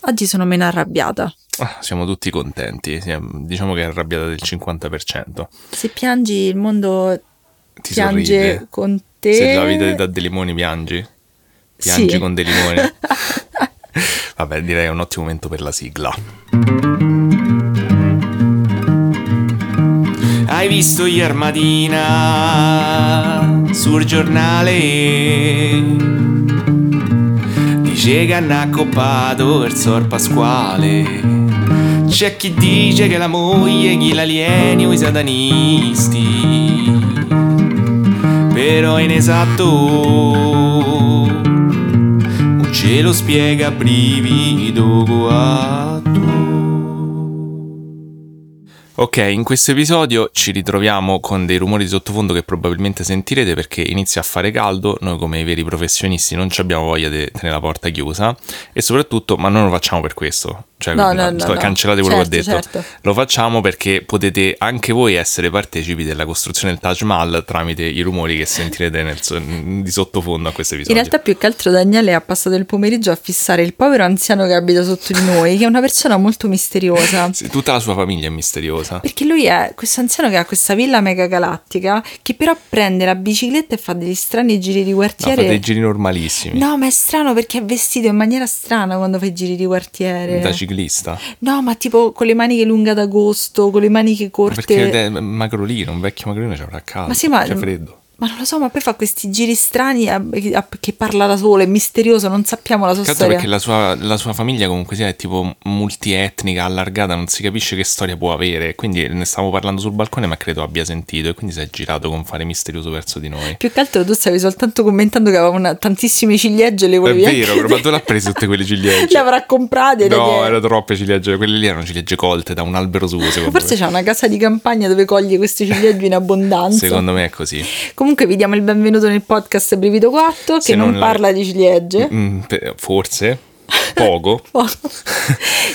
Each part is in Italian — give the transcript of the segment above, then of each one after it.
Oggi sono meno arrabbiata. Ah, siamo tutti contenti, diciamo che è arrabbiata del 50%. Se piangi il mondo Ti piange sorride. con te. Se la vita ti dà dei limoni piangi? Piangi Sì. con dei limoni? Vabbè, direi è un ottimo momento per la sigla. Hai visto ieri mattina sul giornale? Dice che hanno accoppato il sor Pasquale. C'è chi dice che la moglie gli l'alieni o i satanisti. Però è inesatto. Non ce lo spiega brivido guatto. Ok, in questo episodio ci ritroviamo con dei rumori di sottofondo che probabilmente sentirete perché inizia a fare caldo, noi come veri professionisti non ci abbiamo voglia di tenere la porta chiusa e soprattutto, ma non lo facciamo per questo, cioè No, no, no, no. cancellate quello Certo, che ho detto, certo. lo facciamo perché potete anche voi essere partecipi della costruzione del Taj Mahal tramite i rumori che sentirete nel di sottofondo a questo In episodio. realtà più che altro Daniele ha passato il pomeriggio a fissare il povero anziano che abita sotto di noi, che è una persona molto misteriosa. Sì, tutta la sua famiglia è misteriosa. Perché lui è questo anziano che ha questa villa mega galattica che però prende la bicicletta e fa degli strani giri di No, quartiere. fa dei giri normalissimi. No, ma è strano perché è vestito in maniera strana quando fa i giri di quartiere. Da ciclista. No, ma tipo con le maniche lunghe ad agosto, con le maniche Ma corte. Perché è magrolino, un vecchio magrolino ci avrà caldo. Ma sì, ma- C'è freddo. Ma non lo so, ma poi fa questi giri strani a- a- che parla da solo, è misterioso, non sappiamo la sua Cazzo storia. perché la sua, la sua famiglia comunque sia è tipo multietnica, allargata, non si capisce che storia può avere. Quindi ne stavo parlando sul balcone, ma credo abbia sentito e quindi si è girato con fare misterioso verso di noi. Più che altro tu stavi soltanto commentando che aveva una- tantissime ciliegie e le È volevi vero, anche- però ma tu l'ha prese tutte quelle ciliegie. Le avrà comprate. No, erano troppe ciliegie. Quelle lì erano ciliegie colte da un albero suo, secondo Forse me. c'è una casa di campagna dove coglie queste ciliegie in abbondanza. Secondo me è così. Comunque vi diamo il benvenuto nel podcast Brivido 4 che non, non la- parla di ciliegie. Mm, forse, poco.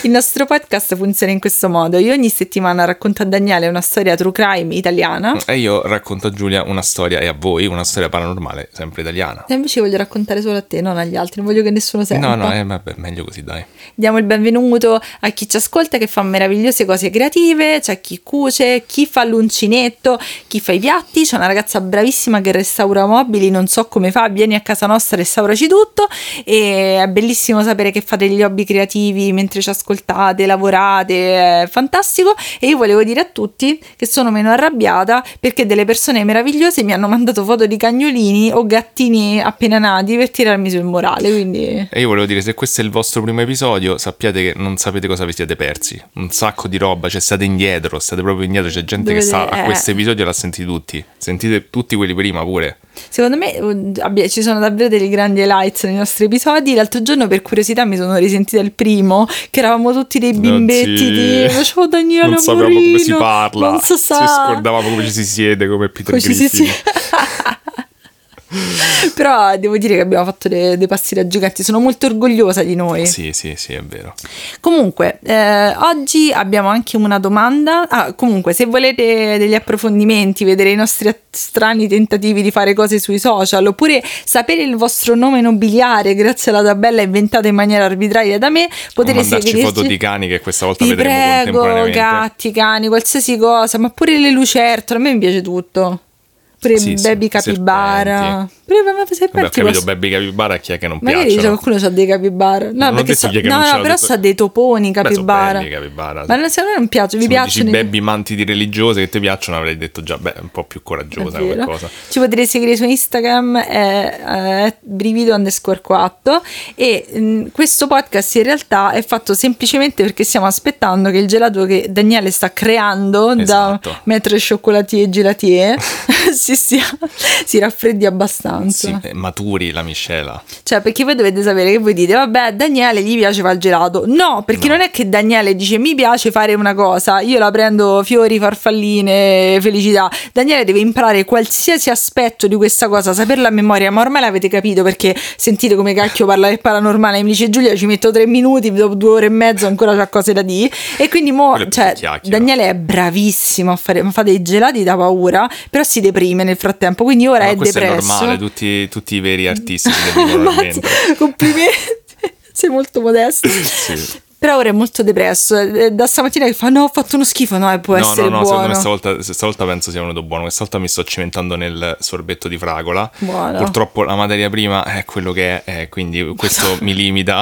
Il nostro podcast funziona in questo modo. Io ogni settimana racconto a Daniele una storia true crime italiana E io racconto a Giulia una storia e a voi una storia paranormale, sempre italiana. e invece voglio raccontare solo a te, non agli altri, non voglio che nessuno senta. No, no, eh, vabbè, meglio così, dai. Diamo il benvenuto a chi ci ascolta che fa meravigliose cose creative, c'è chi cuce, chi fa l'uncinetto, chi fa i piatti, c'è una ragazza bravissima che restaura mobili, non so come fa, vieni a casa nostra, restauraci tutto e è bellissimo sapere che fate gli hobby creativi mentre ci ascoltate, lavorate, è fantastico e io volevo dire a tutti che sono meno arrabbiata perché delle persone meravigliose mi hanno mandato foto di cagnolini o gattini appena nati per tirarmi sul morale, quindi... E io volevo dire, se questo è il vostro primo episodio, sappiate che non sapete cosa vi siete persi. Un sacco di roba, cioè state indietro, state proprio indietro. C'è gente Dovete- che sta a eh. questo episodio e l'ha sentito tutti. Sentite tutti quelli prima pure. Secondo me eh, abbia- ci sono davvero dei grandi highlights nei nostri episodi. L'altro giorno, per curiosità, mi sono risentita il primo, che eravamo tutti dei bimbetti. di Facevo Daniele non sapevamo come si parla. Non si sa. Ci scordavamo come ci si siede, come Peter Come ci si- Griffin. Però devo dire che abbiamo fatto dei, dei passi da giganti. Sono molto orgogliosa di noi. Sì, sì, sì, è vero. Comunque, eh, oggi abbiamo anche una domanda. Ah, comunque, se volete degli approfondimenti, vedere i nostri strani tentativi di fare cose sui social, oppure sapere il vostro nome nobiliare grazie alla tabella inventata in maniera arbitraria da me, potete mandarci seguirci. foto di cani che questa volta Vi vedremo prego, contemporaneamente. gatti, cani, qualsiasi cosa, ma pure le lucertole, a me mi piace tutto. Pure Sì, sì, baby capibara. serpenti. Pure ma Vabbè, ho capito, posso- Baby Capibara a chi è che non Magari piacciono. qualcuno ha dei capibara. No, Non perché sa- che no, no, però detto- sa dei toponi Beh, capibara. belli i capibara. Ma non, se a me non piace, Se dici piacciono. i- baby mantidi religiose che ti piacciono, avrei detto già, beh, un po' più coraggiosa come cosa. Ci potete seguire su Instagram è, è brivido underscore 4 e mh, questo podcast in realtà è fatto semplicemente perché stiamo aspettando che il gelato che Daniele sta creando Esatto. da Maître Chocolatier e Gelatier si, sia- si raffreddi abbastanza. Sì, eh, maturi la miscela. Cioè, perché voi dovete sapere che voi dite, vabbè, a Daniele gli piace fare il gelato. No, perché No. non è che Daniele dice mi piace fare una cosa, io la prendo fiori, farfalline, felicità. Daniele deve imparare qualsiasi aspetto di questa cosa, saperla a memoria, ma ormai l'avete capito perché sentite come cacchio parla del paranormale. Mi dice Giulia, ci metto tre minuti, dopo due ore e mezzo ancora c'ha cose da dire. E quindi mo, cioè. Daniele è bravissimo a fare, fa dei gelati da paura, però si deprime nel frattempo, quindi ora Ma è questo depresso. è normale, tutti, tutti i veri artisti si complimenti. sei molto modesto. Sì. Però ora è molto depresso. eh, Da stamattina che fa: No, ho fatto uno schifo. No, e può No, essere no, no, buono. stavolta, stavolta penso sia venuto buono. Questa volta mi sto cimentando nel sorbetto di fragola. Buono. Purtroppo la materia prima è quello che è, eh, quindi questo mi limita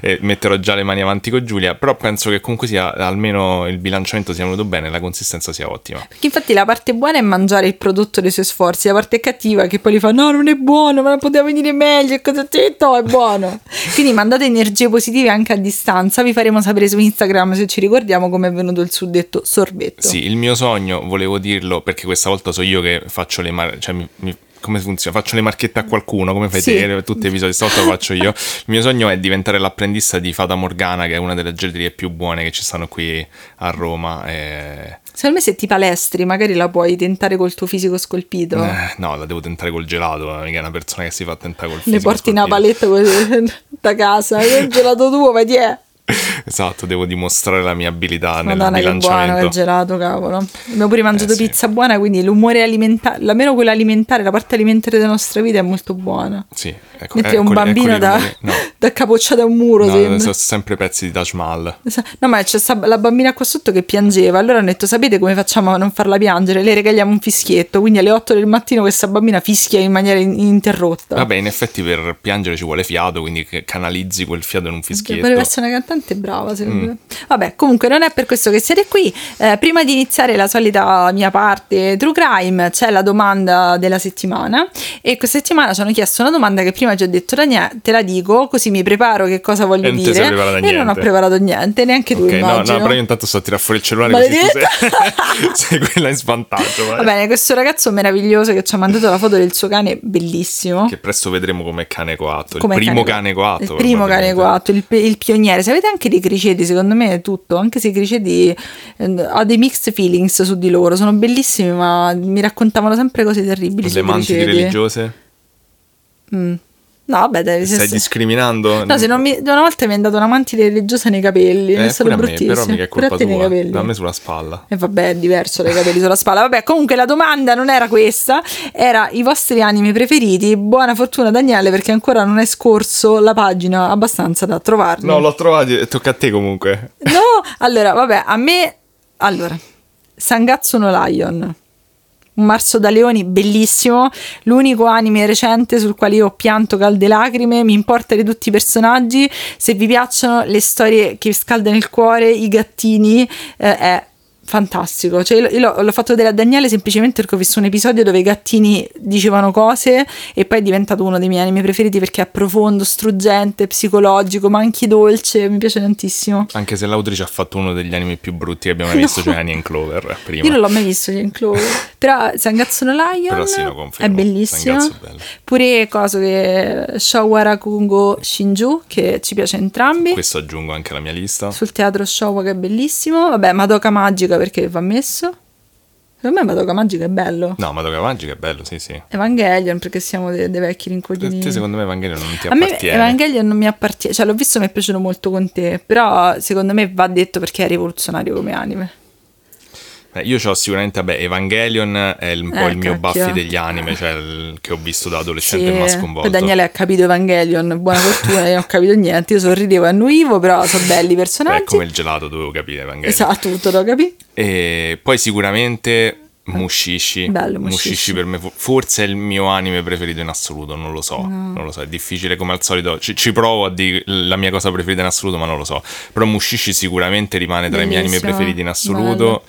e metterò già le mani avanti con Giulia. Però penso che comunque sia almeno il bilanciamento sia venuto bene e la consistenza sia ottima. Perché infatti la parte buona è mangiare il prodotto dei suoi sforzi, la parte cattiva che poi gli fa no non è buono, ma poteva venire meglio, e cosa c'è? No, è buono. Quindi mandate energie positive anche a distanza, vi faremo sapere su Instagram se ci ricordiamo come è venuto il suddetto sorbetto. Sì, il mio sogno, volevo dirlo perché questa volta so io che faccio le mar- cioè mi- mi- come funziona? Faccio le marchette a qualcuno, come fai Sì. te? Tutti gli episodi, stavolta lo faccio io. Il mio sogno è diventare l'apprendista di Fata Morgana, che è una delle gelaterie più buone che ci stanno qui a Roma. E... Secondo me se ti palestri magari la puoi tentare col tuo fisico scolpito. Eh, no, la devo tentare col gelato, mica è una persona che si fa tentare col fisico porti una scolpito. paletta così da casa, il gelato tuo, ma ti è? Esatto, devo dimostrare la mia abilità nel Madonna buono bilanciamento. quel gelato, cavolo. Abbiamo pure mangiato Eh, sì. pizza buona, quindi l'umore alimentare, almeno quella alimentare, la parte alimentare della nostra vita è molto buona. Sì, ecco, Metti un eccoli- bambino eccoli da. No, da capocciato a un muro, no, sembra. sono sempre pezzi di Taj Mahal. No, ma c'è la bambina qua sotto che piangeva. Allora hanno detto: Sapete come facciamo a non farla piangere? Le regaliamo un fischietto. Quindi alle 8 del mattino questa bambina fischia in maniera in- ininterrotta. Vabbè, in effetti per piangere ci vuole fiato, quindi canalizzi quel fiato in un fischietto. Potrebbe essere una cantante brava, secondo Mm. me. Vabbè, comunque non è per questo che siete qui. Eh, prima di iniziare la solita mia parte True Crime, c'è la domanda della settimana. E questa settimana ci hanno chiesto una domanda che prima ci ho detto, "Daniele, te la dico, così mi preparo che cosa voglio E sei dire. e non ho niente. preparato niente, neanche tu, Ok, no, no, immagino. però io intanto sto a tirare fuori il cellulare così Maledetta! sei, sei quella in svantaggio. vai. Va bene, questo ragazzo meraviglioso che ci ha mandato la foto del suo cane, bellissimo. Che presto vedremo come cane coatto. Il Come primo cane coatto. Il primo cane coatto, il, il pioniere. Se avete anche dei criceti, secondo me è tutto. Anche se i criceti eh, ho dei mixed feelings su di loro. Sono bellissimi, ma mi raccontavano sempre cose terribili. Le criceti. religiose? Mm. No, vabbè, dai, Stai se- discriminando? No, se non mi, una volta mi è andato una mantide religiosa nei capelli. eh, a me, bruttissimi. però mica è colpa te nei tua. capelli. A me sulla spalla. E vabbè, è diverso dai capelli sulla spalla. Vabbè, comunque la domanda non era questa, era i vostri anime preferiti. Buona fortuna Daniele perché ancora non è scorso la pagina abbastanza da trovarli. No, l'ho trovato, e tocca a te comunque. No, allora, vabbè, a me allora Sangazzo no Lion. Un marzo da leoni bellissimo, l'unico anime recente sul quale io pianto calde lacrime, mi importa di tutti i personaggi, se vi piacciono le storie che scaldano il cuore, i gattini, eh, è fantastico. Cioè, io, l'ho, fatto vedere a Daniele semplicemente perché ho visto un episodio dove i gattini dicevano cose e poi è diventato uno dei miei anime preferiti perché è profondo, struggente, psicologico, ma anche dolce, mi piace tantissimo. Anche se l'autrice ha fatto uno degli anime più brutti che abbiamo mai visto, No. cioè Annie and Clover prima. Io non l'ho mai visto Jane Clover. Però Sangazzo no Lion Però sì, lo è bellissimo. È. Pure cosa che Showa Rakungo Shinju che ci piace entrambi. Questo aggiungo anche alla mia lista. Sul teatro Showa che è bellissimo. Vabbè, Madoka Magica perché va messo. Secondo me Madoka Magica è bello. No, Madoka Magica è bello, sì, sì. Evangelion perché siamo dei, dei vecchi rincoglioniti. Te secondo me Evangelion non ti A me appartiene. Evangelion non mi appartiene, cioè l'ho visto mi è piaciuto molto con te, però secondo me va detto perché è rivoluzionario come anime. Eh, io ho sicuramente, vabbè, Evangelion è il- un po' Eh, il mio cacchio. Buffy degli anime, cioè il- che ho visto da adolescente Sì, e mi ha poi sconvolto. Daniele ha capito Evangelion, buona fortuna, io non ho capito niente, io sorridevo e annuivo, però sono belli i Beh, personaggi. è come il gelato, dovevo capire Evangelion. Esatto, tutto lo capì. E poi sicuramente Mushishi. Bello, Mushishi. per me fo- forse è il mio anime preferito in assoluto, non lo so, non lo so, è difficile come al solito, ci, ci provo a dire la mia cosa preferita in assoluto, ma non lo so. Però Mushishi sicuramente rimane tra i miei anime Bellissimo, preferiti in assoluto bello.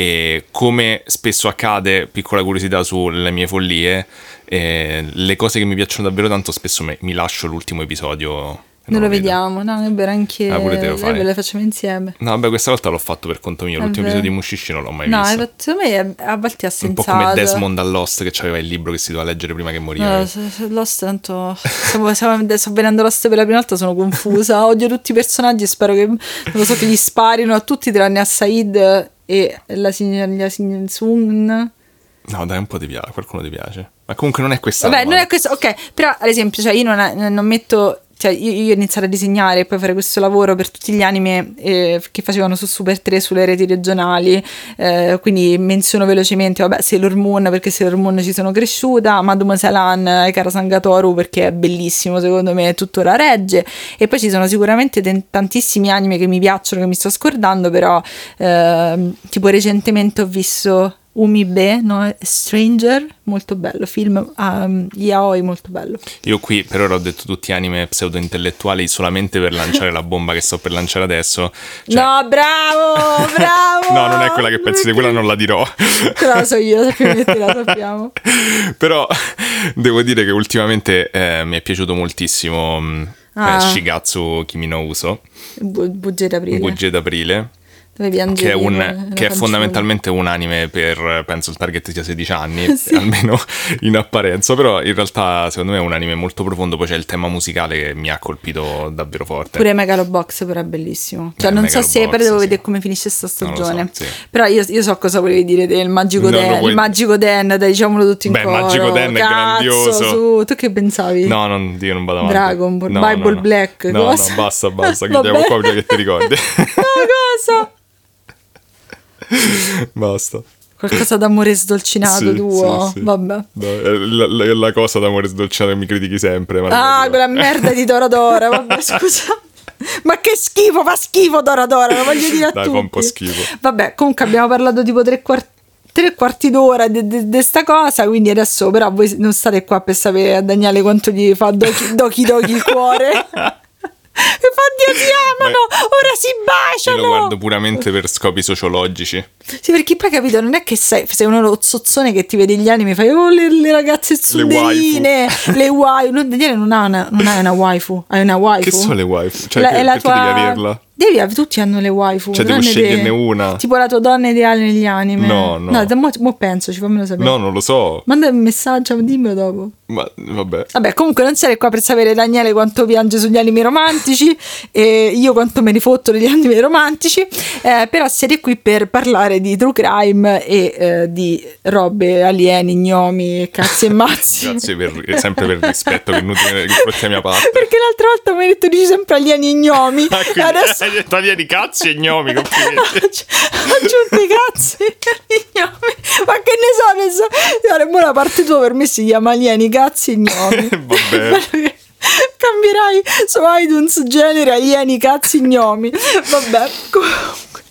E come spesso accade, piccola curiosità sulle mie follie, eh, le cose che mi piacciono davvero tanto spesso me- mi lascio l'ultimo episodio. e Noi lo vedo. vediamo, no, è vero, anche Ah, pure te lo eh, fai. ve le facciamo insieme. No, vabbè, questa volta l'ho fatto per conto mio, È l'ultimo vero. episodio di Mushishi non l'ho mai No, visto. è- secondo me a volte è Un po' come Desmond a Lost che aveva il libro che si doveva leggere prima che moriva. No, Lost tanto stavo, sto vedendo Lost per la prima volta sono confusa odio tutti i personaggi spero che non lo so che gli sparino a tutti tranne a Said e la signora la signora Sun No, dai, un po' ti piace, qualcuno ti piace. Ma comunque non è questa Vabbè, non è questo, ok, però ad esempio, cioè io non, non metto cioè io, io ho iniziato a disegnare e poi fare questo lavoro per tutti gli anime eh, che facevano su Super 3 sulle reti regionali, eh, quindi menziono velocemente, vabbè, Sailor Moon perché Sailor Moon ci sono cresciuta, Mademoiselle Anne e Cara Sangatoru perché è bellissimo, secondo me tuttora regge, e poi ci sono sicuramente t- tantissimi anime che mi piacciono, che mi sto scordando, però eh, tipo recentemente ho visto Umibe, no? Stranger, molto bello, film um, yaoi molto bello. Io qui per ora ho detto tutti anime pseudo-intellettuali solamente per lanciare la bomba che sto per lanciare adesso. Cioè... No, bravo, bravo! no, non è quella che pensi di quella, non la dirò. Te la so io, sappiamo che la sappiamo. Però devo dire che ultimamente eh, mi è piaciuto moltissimo mm, ah. eh, Shigatsu Kimi no Uso. Bu- Budget d'aprile. Budget d'aprile che è, un, che è fondamentalmente un anime per, penso il target sia 16 anni, sì. almeno in apparenza, però in realtà secondo me è un anime molto profondo, poi c'è il tema musicale che mi ha colpito davvero forte. Pure Megalobox però è bellissimo, cioè eh, non so se, però devo sì. vedere come finisce questa stagione, so, sì. però io, io, so cosa volevi dire del Magico Den, vuoi... il Magico Den, dai diciamolo tutto in Beh, coro. Magico Den è grandioso. Su, tu che pensavi? No, non, io non vado avanti. Dragon Ball, no, Bible no, Black, no, cosa? no, basta, basta, chiudiamo qua che ti ricordi. no, cosa? Basta. Qualcosa d'amore sdolcinato sì, tuo? Sì, sì. Vabbè. No, la, la, la, cosa d'amore sdolcinato che mi critichi sempre. ah, quella merda di Doradora. Vabbè, scusa. Ma che schifo, fa schifo Doradora, lo voglio dire a Dai, tutti. fa un po' schifo. Vabbè, comunque abbiamo parlato tipo tre quarti tre quarti d'ora di questa cosa, quindi adesso però voi non state qua per sapere a Daniele quanto gli fa dochi dochi, dochi il cuore. Infatti si amano, Ma ora si baciano. Io lo guardo puramente per scopi sociologici. Sì, perché poi capito, non è che sei, sei uno zozzone che ti vede gli anime e fai oh le, le ragazze zuderine, le waifu. Le Daniele non ha non hai una waifu, hai una waifu. Che sono le waifu? Cioè, la, che, è la tua... devi averla? Devi, tutti hanno le waifu. Cioè, devo sceglierne te. una. Tipo la tua donna ideale negli anime. No, no. No, mo, mo penso, ci fammelo sapere. No, non lo so. Manda un messaggio, dimmelo dopo. Ma vabbè. Vabbè, comunque non sei qua per sapere Daniele quanto piange sugli anime romantici e io quanto me ne fotto degli anime romantici. Eh, però siete qui per parlare di true crime e eh, di robe alieni, gnomi, cazzi e mazzi. Grazie per, sempre per il rispetto che confronti della mia parte. Perché l'altra volta mi hai detto dici sempre alieni e gnomi. Ah, Adesso... Detto alieni cazzi e gnomi, complimenti. Aggiunti cazzi e gnomi. Ma che ne so, ne so. Allora, buona parte tua per me si chiama alieni, cazzi e gnomi. Vabbè. Cambierai su iTunes genere alieni, cazzi e gnomi. Vabbè, comunque.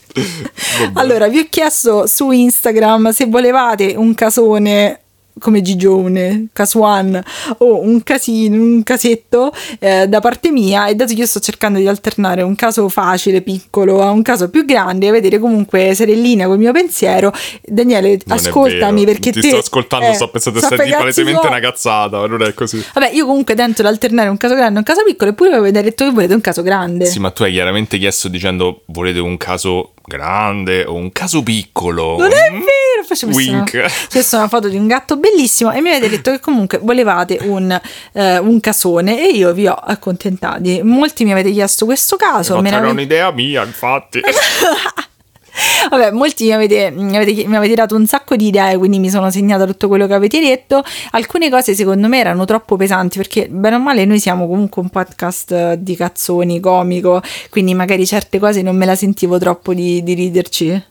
Allora, vi ho chiesto su Instagram se volevate un casone come Gigione, Casuan o un casino, un casetto eh, da parte mia e dato che io sto cercando di alternare un caso facile, piccolo a un caso più grande, a vedere comunque essere in linea col mio pensiero, Daniele non ascoltami perché ti te, sto ascoltando, eh, sto pensando di essere palesemente una cazzata, ma non è così. Vabbè, io comunque tento di alternare un caso grande e un caso piccolo eppure avete detto che volete un caso grande. Sì, ma tu hai chiaramente chiesto dicendo volete un caso grande o un caso piccolo. Non è vero! Faccio Wink. Questa è una foto di un gatto bellissimo e mi avete detto che comunque volevate un, eh, un casone e io vi ho accontentati. Molti mi avete chiesto questo caso. No, era un'idea mia, infatti. Vabbè, molti mi avete, mi, avete, mi avete, dato un sacco di idee, quindi mi sono segnata tutto quello che avete detto. Alcune cose secondo me erano troppo pesanti perché, bene o male, noi siamo comunque un podcast di cazzoni, comico, quindi magari certe cose non me la sentivo troppo di, di riderci.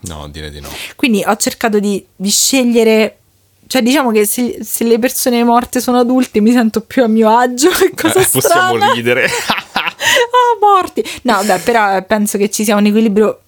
No, direi di no. Quindi ho cercato di, di scegliere cioè, diciamo che se, se, le persone morte sono adulte mi sento più a mio agio. Che cosa eh, possiamo ridere. ah, morti. No, beh, però penso che ci sia un equilibrio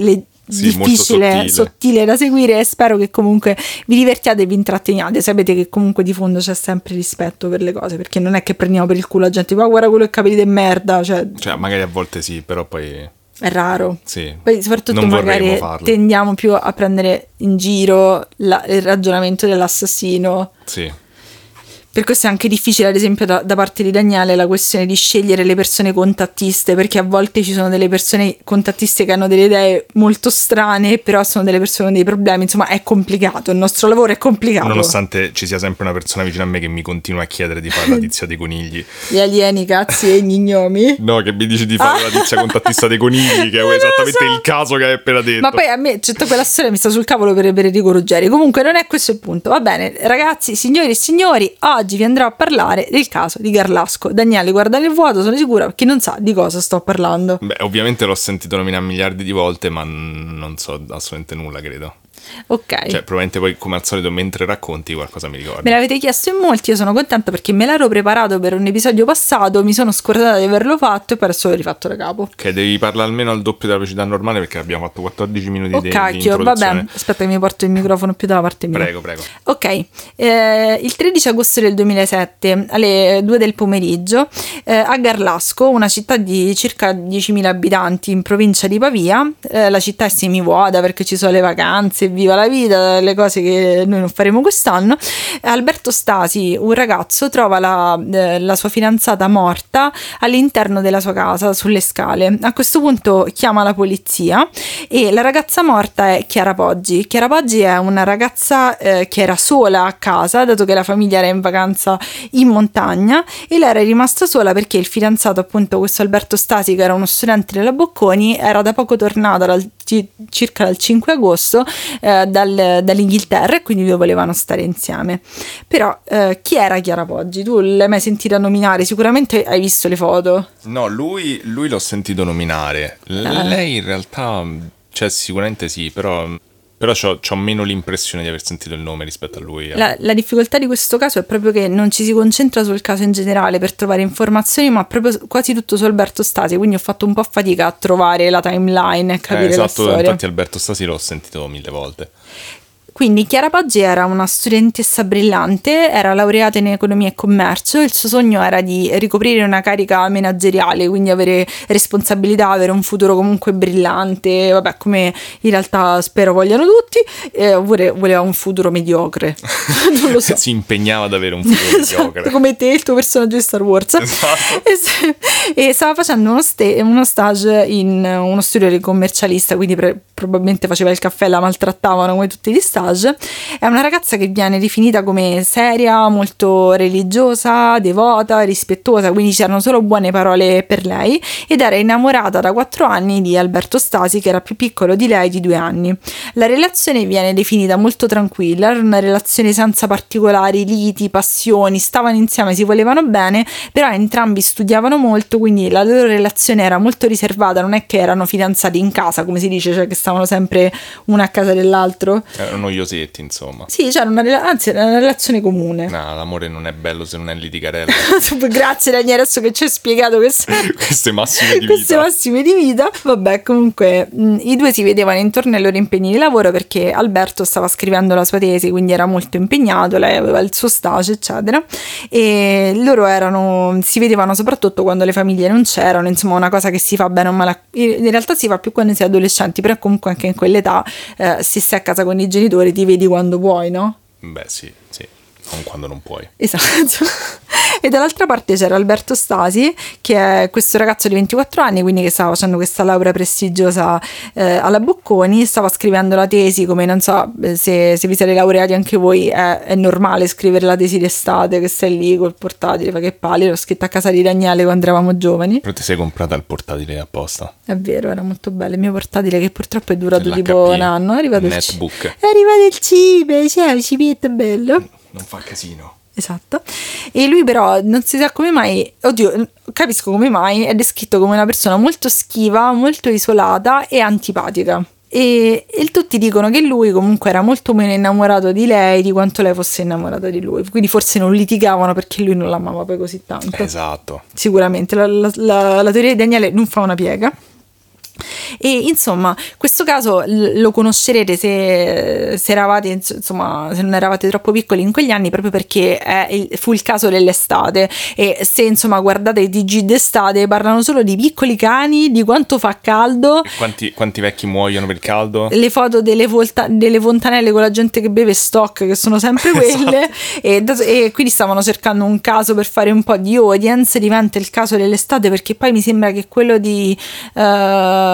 le, sì, difficile, sottile. sottile. da seguire e spero che comunque vi divertiate e vi intratteniate. Sapete che comunque di fondo c'è sempre rispetto per le cose, perché non è che prendiamo per il culo la gente, ma guarda quello che di merda. Cioè... cioè, magari a volte sì, però poi... È raro. Sì. Poi soprattutto magari farlo. tendiamo più a prendere in giro la, il ragionamento dell'assassino. Sì per questo è anche difficile, ad esempio, da, da, parte di Daniele la questione di scegliere le persone contattiste, perché a volte ci sono delle persone contattiste che hanno delle idee molto strane, però sono delle persone con dei problemi. Insomma, è complicato. Il nostro lavoro è complicato. Nonostante ci sia sempre una persona vicino a me che mi continua a chiedere di fare la tizia dei conigli. Gli alieni, cazzi e gli gnomi. No, che mi dici di fare la tizia contattista dei conigli, che è esattamente so. il caso che hai appena detto. Ma poi a me, tutta quella storia mi sta sul cavolo per, Enrico Ruggeri. Comunque, non è questo il punto. Va bene, ragazzi, signori e signori, oggi Oggi vi andrò a parlare del caso di Garlasco. Daniele, guarda nel vuoto, sono sicura che non sa di cosa sto parlando. Beh, ovviamente l'ho sentito nominare miliardi di volte, ma non so assolutamente nulla, credo. Ok. Cioè, probabilmente poi, come al solito, mentre racconti qualcosa mi ricordo. Me l'avete chiesto in molti, io sono contenta perché me l'ero preparato per un episodio passato, mi sono scordata di averlo fatto e poi adesso l'ho rifatto da capo. Ok, devi parlare almeno al doppio della velocità normale perché abbiamo fatto 14 minuti oh, di, cacchio, di vabbè, aspetta che mi porto il microfono più dalla parte mia. Prego, prego. Ok, eh, il 13 agosto del 2007 alle 2 del pomeriggio eh, a Garlasco, una città di circa 10.000 abitanti in provincia di Pavia, eh, la città è semivuota perché ci sono le vacanze, viva la vita, le cose che noi non faremo quest'anno. Alberto Stasi, un ragazzo, trova la, eh, la sua fidanzata morta all'interno della sua casa, sulle scale. A questo punto chiama la polizia e la ragazza morta è Chiara Poggi. Chiara Poggi è una ragazza eh, che era sola a casa, dato che la famiglia era in vacanza in montagna e lei era rimasta sola perché il fidanzato, appunto, questo Alberto Stasi, che era uno studente della Bocconi, era da poco tornato dal, circa dal 5 agosto eh, dal, dall'Inghilterra e quindi due volevano stare insieme. Però eh, chi era Chiara Poggi? Tu l'hai mai sentita nominare? Sicuramente hai visto le foto. No, lui, lui l'ho sentito nominare. L- eh. Lei in realtà, cioè sicuramente sì, però però ho meno l'impressione di aver sentito il nome rispetto a lui. Eh. La, la, difficoltà di questo caso è proprio che non ci si concentra sul caso in generale per trovare informazioni, ma proprio quasi tutto su Alberto Stasi. Quindi ho fatto un po' fatica a trovare la timeline e capire eh, esatto, la storia. Infatti, Alberto Stasi l'ho sentito mille volte. Quindi Chiara Poggi era una studentessa brillante, era laureata in economia e commercio, il suo sogno era di ricoprire una carica manageriale, quindi avere responsabilità, avere un futuro comunque brillante, vabbè come in realtà spero vogliano tutti, eh, oppure voleva un futuro mediocre. non lo so. si impegnava ad avere un futuro esatto, mediocre. Come te, il tuo personaggio di Star Wars. Esatto. E, e stava facendo uno, sta- uno, stage in uno studio di commercialista, quindi pre- probabilmente faceva il caffè, la maltrattavano come tutti gli stage Sage è una ragazza che viene definita come seria, molto religiosa, devota, rispettosa, quindi c'erano solo buone parole per lei ed era innamorata da quattro anni di Alberto Stasi che era più piccolo di lei di due anni. La relazione viene definita molto tranquilla, era una relazione senza particolari liti, passioni, stavano insieme, si volevano bene, però entrambi studiavano molto, quindi la loro relazione era molto riservata, non è che erano fidanzati in casa, come si dice, cioè che stavano sempre uno a casa dell'altro. Erano noiosetti, insomma. Sì, c'era una, anzi, era una relazione comune. No, l'amore non è bello se non è litigarella. Grazie Daniele, adesso che ci hai spiegato queste, queste massime di queste vita. massime di vita. Vabbè, comunque mh, i due si vedevano intorno ai loro impegni di lavoro perché Alberto stava scrivendo la sua tesi, quindi era molto impegnato, lei aveva il suo stage, eccetera. E loro erano, si vedevano soprattutto quando le famiglie non c'erano, insomma, una cosa che si fa bene o male. In realtà si fa più quando si è adolescenti, però comunque anche in quell'età eh, si sta a casa con i genitori ti vedi quando vuoi, no? Beh, sì, non quando non puoi. Esatto. e dall'altra parte c'era Alberto Stasi, che è questo ragazzo di 24 anni, quindi che stava facendo questa laurea prestigiosa eh, alla Bocconi, stava scrivendo la tesi, come non so eh, se, se vi siete laureati anche voi, è, è, normale scrivere la tesi d'estate, che stai lì col portatile, fa che pali, l'ho scritta a casa di Daniele quando eravamo giovani. Però ti sei comprata il portatile apposta. È vero, era molto bello, il mio portatile che purtroppo è durato tipo un anno, è arrivato il, è arrivato il cibo, c'è un cipetto bello. Non fa casino esatto. E lui però non si sa come mai, oddio, capisco come mai, è descritto come una persona molto schiva, molto isolata e antipatica. E, e, tutti dicono che lui comunque era molto meno innamorato di lei di quanto lei fosse innamorata di lui. Quindi forse non litigavano perché lui non l'amava poi così tanto. Esatto. Sicuramente la, la, la, la teoria di Daniele non fa una piega. E insomma, questo caso lo conoscerete se, se, eravate, insomma, se non eravate troppo piccoli in quegli anni, proprio perché il, fu il caso dell'estate. E se insomma guardate i TG d'estate, parlano solo di piccoli cani, di quanto fa caldo. Quanti, quanti, vecchi muoiono per il caldo? Le foto delle, volta, delle, fontanelle con la gente che beve stock, che sono sempre quelle. esatto. e, e quindi stavano cercando un caso per fare un po' di audience. Diventa il caso dell'estate, perché poi mi sembra che quello di. Uh,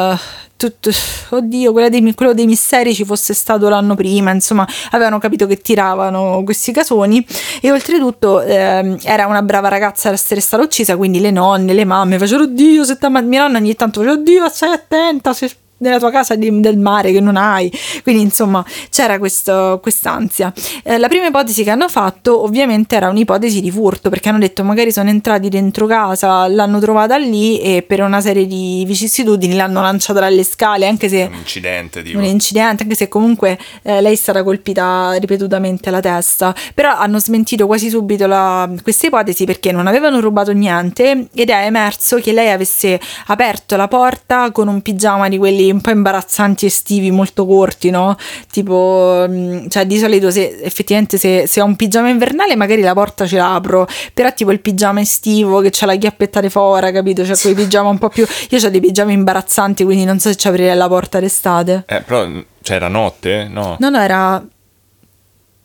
tutto, oddio, dei, quello dei misteri ci fosse stato l'anno prima, insomma, avevano capito che tiravano questi casoni e oltretutto eh, era una brava ragazza ad essere stata uccisa, quindi le nonne, le mamme facevano oddio, se nonna ogni tanto faceva oddio, stai attenta, se nella tua casa di, del mare che non hai. Quindi, insomma, c'era questo, quest'ansia. Eh, la prima ipotesi che hanno fatto, ovviamente, era un'ipotesi di furto, perché hanno detto magari sono entrati dentro casa, l'hanno trovata lì e per una serie di vicissitudini l'hanno lanciata dalle scale, anche se... Un incidente, tipo. Un incidente, anche se comunque eh, lei è stata colpita ripetutamente alla testa. Però hanno smentito quasi subito la, questa ipotesi perché non avevano rubato niente ed è emerso che lei avesse aperto la porta con un pigiama di quelli un po' imbarazzanti estivi molto corti, no? Tipo, mm, cioè di solito se effettivamente se, se ho un pigiama invernale magari la porta ce l'apro, però tipo il pigiama estivo che c'ha la chiappetta di fora, capito? Cioè quei pigiama un po' più... Io ho dei pigiami imbarazzanti, quindi non so se ci aprirei la porta d'estate. Eh, però, cioè, era notte? No. No, no, era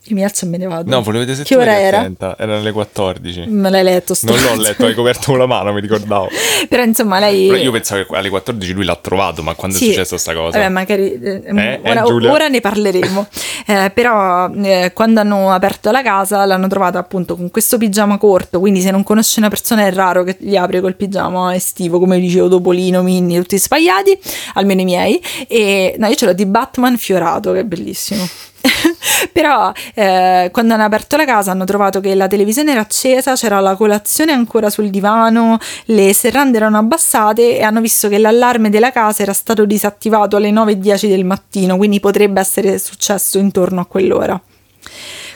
io mi alzo e me ne vado. No, volevo vedere se Che ora era? attenta. Erano le 14. Me l'hai letto sto Non l'ho letto, hai coperto con la mano, mi ricordavo. Però insomma lei... Però io pensavo che alle 14 lui l'ha trovato, ma quando Sì, è successa sta cosa? Vabbè, magari eh, Eh, eh, ora, Giulia? ora ne parleremo. Eh, però eh, quando hanno aperto la casa l'hanno trovata appunto con questo pigiama corto. Quindi se non conosci una persona è raro che gli apri col pigiama estivo, come dicevo, Topolino, Minnie, tutti sbagliati, almeno i miei. E no, io ce l'ho di Batman fiorato, che è bellissimo. Però eh, quando hanno aperto la casa hanno trovato che la televisione era accesa, c'era la colazione ancora sul divano, le serrande erano abbassate e hanno visto che l'allarme della casa era stato disattivato alle 9.10 del mattino, quindi potrebbe essere successo intorno a quell'ora.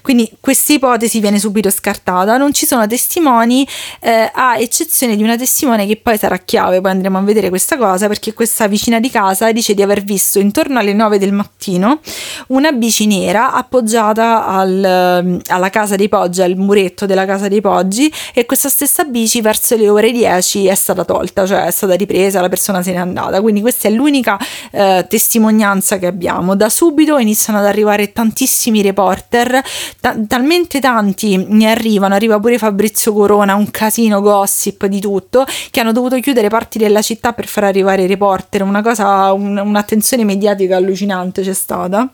Quindi questa ipotesi viene subito scartata, non ci sono testimoni, eh, a eccezione di una testimone che poi sarà chiave, poi andremo a vedere questa cosa, perché questa vicina di casa dice di aver visto intorno alle 9 del mattino una bici nera appoggiata al- alla casa dei Poggi, al muretto della casa dei Poggi, e questa stessa bici verso le ore 10 è stata tolta, cioè è stata ripresa, la persona se n'è andata. Quindi questa è l'unica eh, testimonianza che abbiamo. Da subito iniziano ad arrivare tantissimi reporter, ta- talmente tanti ne arrivano, arriva pure Fabrizio Corona, un casino gossip di tutto, che hanno dovuto chiudere parti della città per far arrivare i reporter, una cosa, un- un'attenzione mediatica allucinante c'è stata.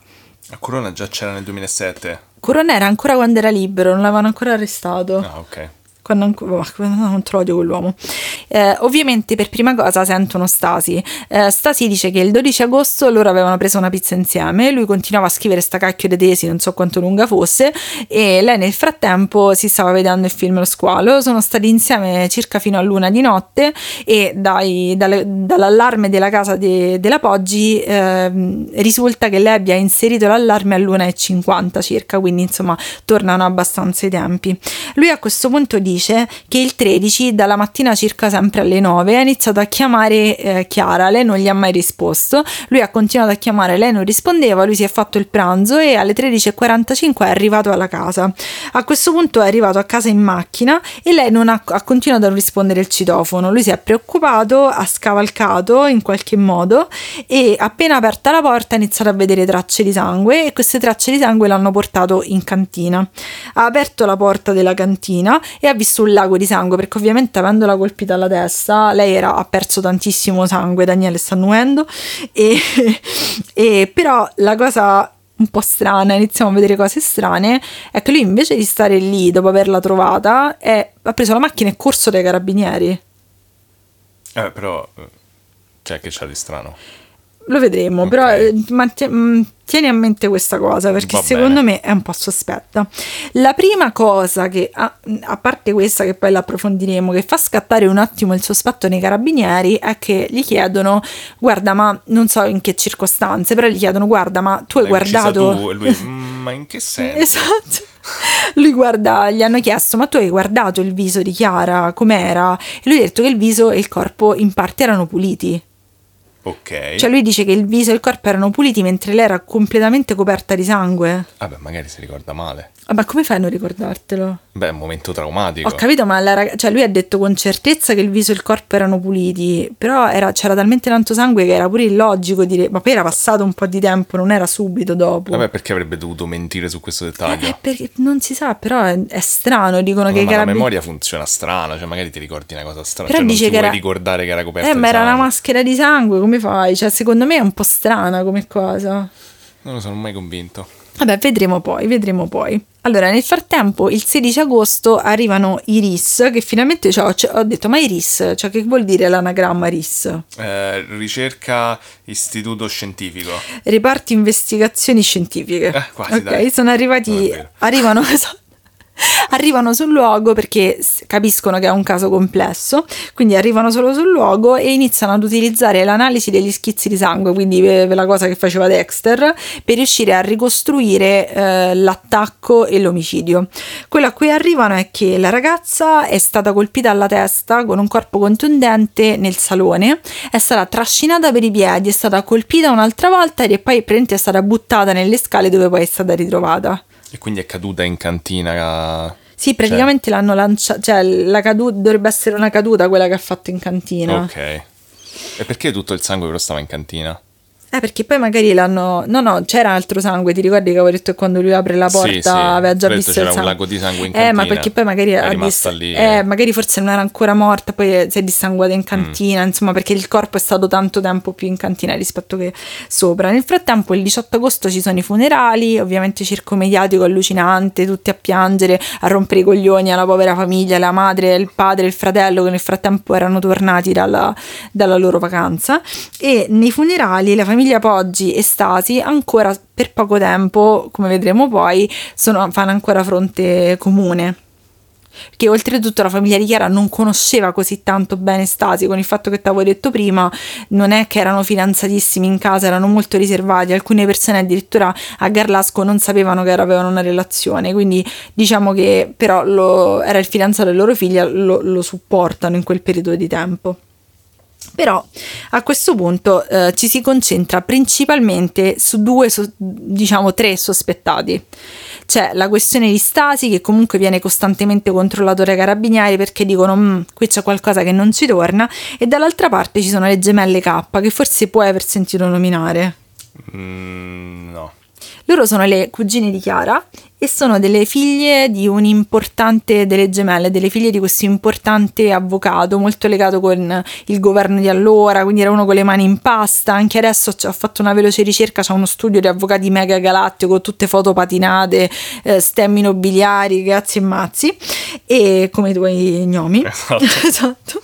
A Corona già c'era nel 2007. Corona era ancora quando era libero, non l'avevano ancora arrestato. Ah, ok. Quando quando non odio quell'uomo. Eh, ovviamente per prima cosa sentono Stasi. Eh, Stasi dice che il 12 agosto loro avevano preso una pizza insieme, lui continuava a scrivere sta cacchio di tesi, non so quanto lunga fosse, e lei nel frattempo si stava vedendo il film Lo squalo, sono stati insieme circa fino a luna di notte e dai- dalle- dall'allarme della casa de- della Poggi ehm, risulta che lei abbia inserito l'allarme a luna e 50 circa, quindi insomma tornano abbastanza i tempi. Lui a questo punto dice che il 13, dalla mattina circa sempre alle 9, ha iniziato a chiamare eh, Chiara, lei non gli ha mai risposto, lui ha continuato a chiamare, lei non rispondeva, lui si è fatto il pranzo e alle 13.45 è arrivato alla casa. A questo punto è arrivato a casa in macchina e lei non ha, ha continuato a rispondere il citofono, lui si è preoccupato, ha scavalcato in qualche modo e appena aperta la porta ha iniziato a vedere tracce di sangue e queste tracce di sangue l'hanno portato in cantina. Ha aperto la porta della cantina e ha visto un lago di sangue perché ovviamente avendola colpita alla testa lei era, ha perso tantissimo sangue, Daniele sta annuendo e, e però la cosa un po' strana, iniziamo a vedere cose strane, è che lui invece di stare lì dopo averla trovata è- ha preso la macchina e corso dai carabinieri. Eh, però... eh, Cioè, che c'ha di strano? Lo vedremo, Ok. però eh, manti- mm, tieni a mente questa cosa perché Va secondo bene. me è un po' sospetta. La prima cosa che, a, a parte questa che poi la approfondiremo, che fa scattare un attimo il sospetto nei carabinieri è che gli chiedono, guarda ma non so in che circostanze, però gli chiedono, guarda ma tu hai L'hai guardato... tu? E lui, "Mm, ma in che senso? Esatto. Lui guarda, gli hanno chiesto: Ma tu hai guardato il viso di Chiara? Com'era? E lui ha detto che il viso e il corpo in parte erano puliti. Ok. Cioè, lui dice che il viso e il corpo erano puliti mentre lei era completamente coperta di sangue. Vabbè, magari si ricorda male. Ah, Ma come fai a non ricordartelo? Beh, è un momento traumatico. Ho capito, ma la rag- cioè lui ha detto con certezza che il viso e il corpo erano puliti, però era- c'era talmente tanto sangue che era pure illogico dire, ma poi era passato un po' di tempo, non era subito dopo. Vabbè, perché avrebbe dovuto mentire su questo dettaglio? Eh, perché non si sa, però è, è strano, dicono No, che ma la carabi- memoria funziona strana, cioè magari ti ricordi una cosa strana, Però cioè dice non ti che era- ricordare che era coperta Eh, ma era una sangue. maschera di sangue, come fai? Cioè, secondo me è un po' strana come cosa. Non lo sono mai convinto. Vabbè, vedremo poi, vedremo poi. Allora, nel frattempo, il 16 agosto arrivano i RIS, che finalmente cioè, ho detto, ma i RIS, cioè che vuol dire l'anagramma RIS? Eh, ricerca Istituto Scientifico. Reparti investigazioni scientifiche. Eh, quasi, ok, dai. sono arrivati, arrivano, arrivano sul luogo perché capiscono che è un caso complesso, quindi arrivano solo sul luogo e iniziano ad utilizzare l'analisi degli schizzi di sangue, quindi la cosa che faceva Dexter, per riuscire a ricostruire eh, l'attacco e l'omicidio. Quello a cui arrivano è che la ragazza è stata colpita alla testa con un corpo contundente nel salone, è stata trascinata per i piedi, è stata colpita un'altra volta e poi è stata buttata nelle scale dove poi è stata ritrovata. E quindi è caduta in cantina. Sì, praticamente cioè... l'hanno lanciata, cioè la caduta dovrebbe essere una caduta quella che ha fatto in cantina. Ok. E perché tutto il sangue però stava in cantina? Eh, perché poi magari l'hanno. No, no, c'era altro sangue. Ti ricordi che avevo detto che quando lui apre la porta sì, sì. aveva già visto c'era il sangue. un lago di sangue in cantina. Eh, ma perché poi magari. È rimasta dis- lì. Eh, magari forse non era ancora morta, poi si è dissanguata in cantina. Mm. Insomma, perché il corpo è stato tanto tempo più in cantina rispetto che sopra. Nel frattempo, il 18 agosto ci sono i funerali. Ovviamente, circo mediatico allucinante, tutti a piangere, a rompere i coglioni alla povera famiglia, la madre, il padre, il fratello, che nel frattempo erano tornati dalla, dalla loro vacanza. E nei funerali la famiglia Poggi e Stasi ancora per poco tempo, come vedremo poi, sono, fanno ancora fronte comune. Che oltretutto la famiglia di Chiara non conosceva così tanto bene Stasi, con il fatto che ti avevo detto prima, non è che erano fidanzatissimi in casa, erano molto riservati. Alcune persone addirittura a Garlasco non sapevano che avevano una relazione, quindi diciamo che però lo, era il fidanzato della loro figlia, lo, lo supportano in quel periodo di tempo. Però a questo punto eh, ci si concentra principalmente su due, so, diciamo tre sospettati. C'è la questione di Stasi che comunque viene costantemente controllato dai carabinieri perché dicono mm, qui c'è qualcosa che non ci torna e dall'altra parte ci sono le gemelle K che forse puoi aver sentito nominare. Mm, no. Loro sono le cugine di Chiara e sono delle figlie di un importante, delle gemelle, delle figlie di questo importante avvocato molto legato con il governo di allora, quindi era uno con le mani in pasta, anche adesso ho fatto una veloce ricerca, c'è uno studio di avvocati mega galattico tutte foto patinate, eh, stemmi nobiliari, cazzi e mazzi, e come i tuoi gnomi. Esatto. esatto.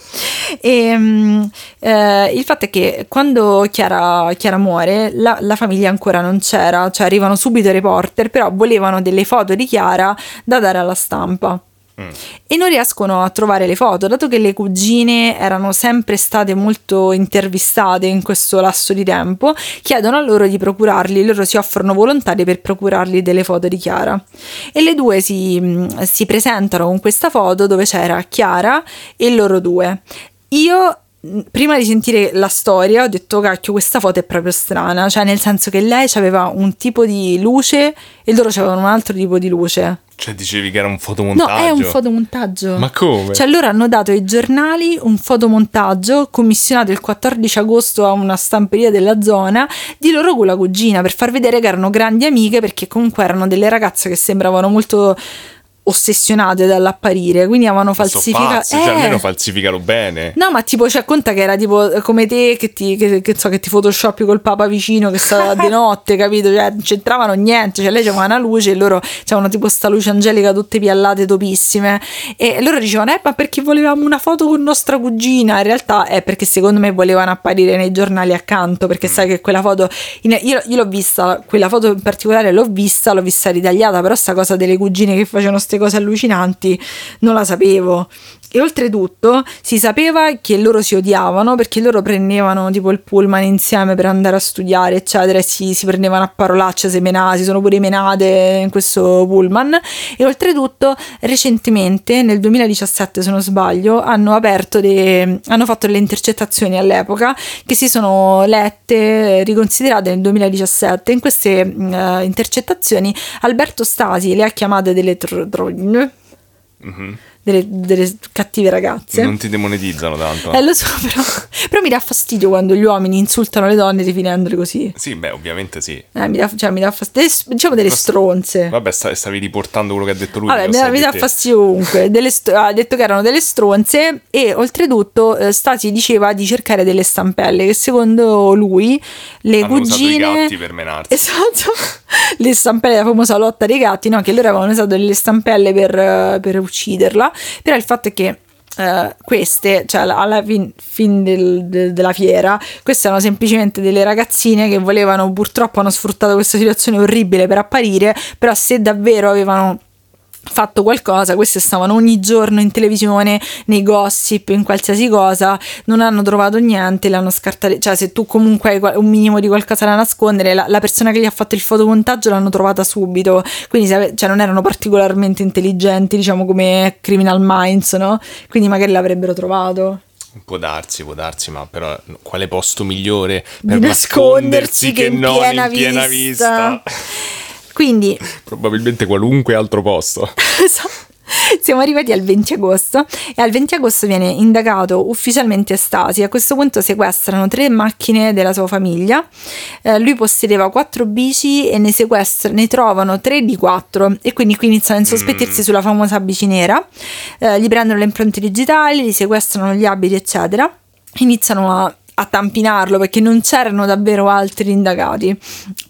E, um, eh, il fatto è che quando Chiara, Chiara muore, la, la famiglia ancora non c'era, cioè arrivano subito i reporter, però volevano delle foto di Chiara da dare alla stampa. Mm. E non riescono a trovare le foto, dato che le cugine erano sempre state molto intervistate in questo lasso di tempo, chiedono a loro di procurarli, loro si offrono volontari per procurarli delle foto di Chiara. E le due si, si presentano con questa foto dove c'era Chiara e loro due. Io prima di sentire la storia ho detto cacchio questa foto è proprio strana. Cioè nel senso che lei aveva un tipo di luce e loro avevano un altro tipo di luce. Cioè dicevi che era un fotomontaggio. no è un fotomontaggio. Ma come? cioè loro hanno dato ai giornali un fotomontaggio commissionato il 14 agosto a una stamperia della zona di loro con la cugina per far vedere che erano grandi amiche perché comunque erano delle ragazze che sembravano molto ossessionate dall'apparire, quindi avevano falsificato. Cioè, eh. almeno falsificano bene. No, ma tipo, cioè, conta che era tipo come te che ti, che, che, so, che ti photoshopi col papa vicino che sta di notte, capito? Cioè, non c'entravano niente. Cioè, lei c'aveva una luce e loro c'avevano tipo sta luce angelica tutte piallate, topissime. E loro dicevano, eh, ma perché volevamo una foto con nostra cugina? In realtà è perché secondo me volevano apparire nei giornali accanto, perché mm. sai che quella foto. Io, io l'ho vista, quella foto in particolare l'ho vista, l'ho vista ritagliata, però sta cosa delle cugine che facevano queste cose allucinanti non la sapevo. E oltretutto si sapeva che loro si odiavano perché loro prendevano tipo il pullman insieme per andare a studiare eccetera e si, si prendevano a parolacce si sono pure menate in questo pullman. E oltretutto recentemente nel 2017 se non sbaglio hanno aperto de, hanno fatto delle intercettazioni all'epoca che si sono lette riconsiderate nel 2017 in queste uh, intercettazioni Alberto Stasi le ha chiamate delle tro- tro- Mm-hmm. Delle, delle cattive ragazze. Non ti demonetizzano tanto. Eh, lo so, però, però mi dà fastidio quando gli uomini insultano le donne definendole così. Sì, beh, ovviamente sì. Eh, mi dà, cioè, mi dà fastidio. Diciamo delle stronze. Vabbè, sta- stavi riportando quello che ha detto lui. Vabbè, mi mi dà fastidio comunque. Delle ha detto che erano delle stronze e oltretutto eh, Stasi diceva di cercare delle stampelle che secondo lui le Hanno cugine... gatti per menarsi. Esatto, le stampelle, la famosa lotta dei gatti, no? Che loro avevano usato delle stampelle per, eh, per ucciderla, però il fatto è che eh, queste, cioè alla- alla fin, fin del- de- della fiera, queste erano semplicemente delle ragazzine che volevano, purtroppo hanno sfruttato questa situazione orribile per apparire, però se davvero avevano fatto qualcosa, queste stavano ogni giorno in televisione, nei gossip, in qualsiasi cosa, non hanno trovato niente, l'hanno scartate, cioè se tu comunque hai un minimo di qualcosa da nascondere, la, la persona che gli ha fatto il fotomontaggio l'hanno trovata subito, quindi se cioè, non erano particolarmente intelligenti, diciamo come Criminal Minds, no? Quindi magari l'avrebbero trovato. Può darsi, può darsi, ma però quale posto migliore per nascondersi che in non piena in piena vista. vista? Quindi Probabilmente qualunque altro posto. Esatto. Siamo arrivati al 20 agosto e al 20 agosto viene indagato ufficialmente Stasi. A questo punto sequestrano tre macchine della sua famiglia. Eh, lui possedeva quattro bici e ne sequestrano, ne trovano tre di quattro e quindi qui iniziano a insospettirsi sulla famosa bici nera. Eh, gli prendono le impronte digitali, gli sequestrano gli abiti, eccetera. Iniziano a a tampinarlo perché non c'erano davvero altri indagati.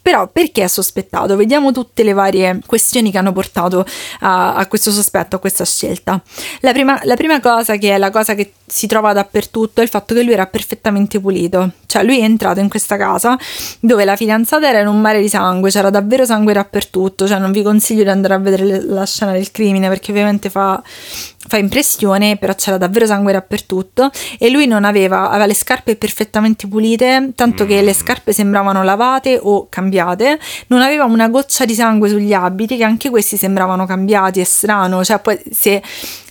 Però perché è sospettato? Vediamo tutte le varie questioni che hanno portato a, a questo sospetto, a questa scelta. La prima, la prima cosa, che è la cosa che si trova dappertutto, è il fatto che lui era perfettamente pulito. Cioè lui è entrato in questa casa dove la fidanzata era in un mare di sangue, c'era davvero sangue dappertutto, cioè non vi consiglio di andare a vedere la scena del crimine perché ovviamente fa, fa impressione, però c'era davvero sangue dappertutto. E lui non aveva, aveva le scarpe perfettamente pulite, tanto che le scarpe sembravano lavate o cambiate, non aveva una goccia di sangue sugli abiti, che anche questi sembravano cambiati, è strano, cioè poi se,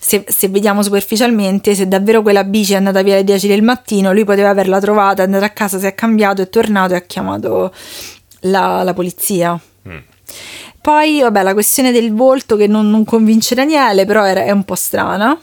se, se vediamo superficialmente, se davvero quella bici è andata via alle 10 del mattino, lui poteva averla trovata, è andato a casa, si è cambiato, è tornato e ha chiamato la, la polizia. Mm. Poi, vabbè, la questione del volto che non, non convince Daniele, però era- è un po' strana.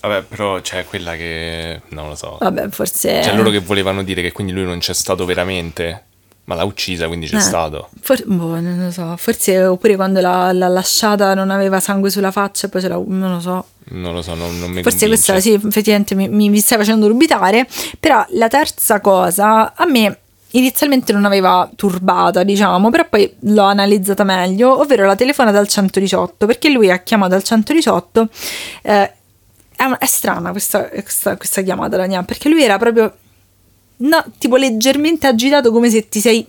Vabbè, però c'è quella che... non lo so. Vabbè, forse... C'è loro che volevano dire che quindi lui non c'è stato veramente, ma l'ha uccisa, quindi c'è Eh, stato. for- boh, non lo so. Forse oppure quando l'ha, l'ha lasciata non aveva sangue sulla faccia e poi ce l'ha... non lo so. Non lo so, non, non mi Forse convince. questa sì, effettivamente mi, mi, stai facendo dubitare. Però la terza cosa a me inizialmente non aveva turbata, diciamo, però poi l'ho analizzata meglio, ovvero la telefonata al 118, perché lui ha chiamato al 118. eh, è, una- è strana questa, questa, questa chiamata, Daniel, perché lui era proprio no, tipo leggermente agitato come se ti sei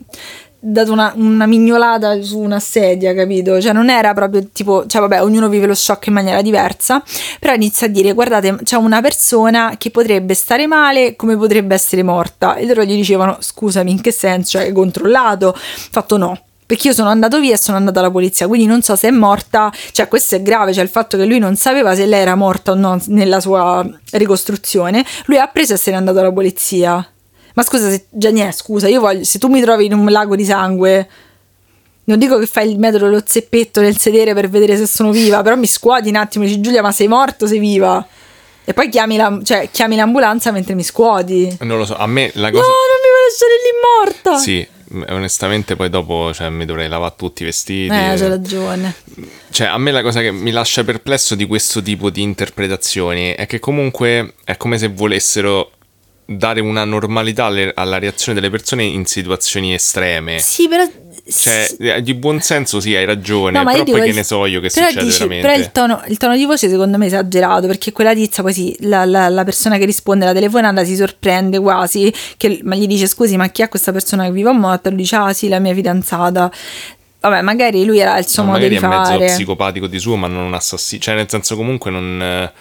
dato una, una mignolata su una sedia, capito? Cioè non era proprio tipo, cioè vabbè, ognuno vive lo shock in maniera diversa, però inizia a dire guardate, c'è una persona che potrebbe stare male come potrebbe essere morta e loro gli dicevano scusami, in che senso? Cioè hai controllato? Fatto no. Perché io sono andato via e sono andata alla polizia, quindi non so se è morta, cioè questo è grave, cioè il fatto che lui non sapeva se lei era morta o no nella sua ricostruzione, lui ha preso e se n'è andato alla polizia. Ma scusa, se, Gianni, scusa, io voglio, se tu mi trovi in un lago di sangue, non dico che fai il metodo dello zeppetto nel sedere per vedere se sono viva, però mi scuoti un attimo, dici Giulia, ma sei morto sei viva? E poi chiami, la, cioè, chiami l'ambulanza mentre mi scuoti. Non lo so, a me la No, cosa... non mi vuoi lasciare lì morta. Sì, onestamente poi dopo cioè, mi dovrei lavare tutti i vestiti. Eh, e- c'hai ragione. Cioè, a me la cosa che mi lascia perplesso di questo tipo di interpretazioni è che comunque è come se volessero dare una normalità alle- alla reazione delle persone in situazioni estreme. Sì, però... Cioè, eh, di buon senso sì, hai ragione, No, ma però dico poi che ne so io che succede dici- veramente. Però il tono, il tono di voce secondo me è esagerato perché quella tizia poi sì, la, la- la persona che risponde alla telefonata si sorprende quasi, che, ma gli dice scusi ma chi è questa persona che vive o morta? Lui dice ah sì la mia fidanzata. Vabbè magari lui era il suo No, modo magari di è mezzo fare. psicopatico di suo, ma non un assassino. Cioè, nel senso, comunque non. eh,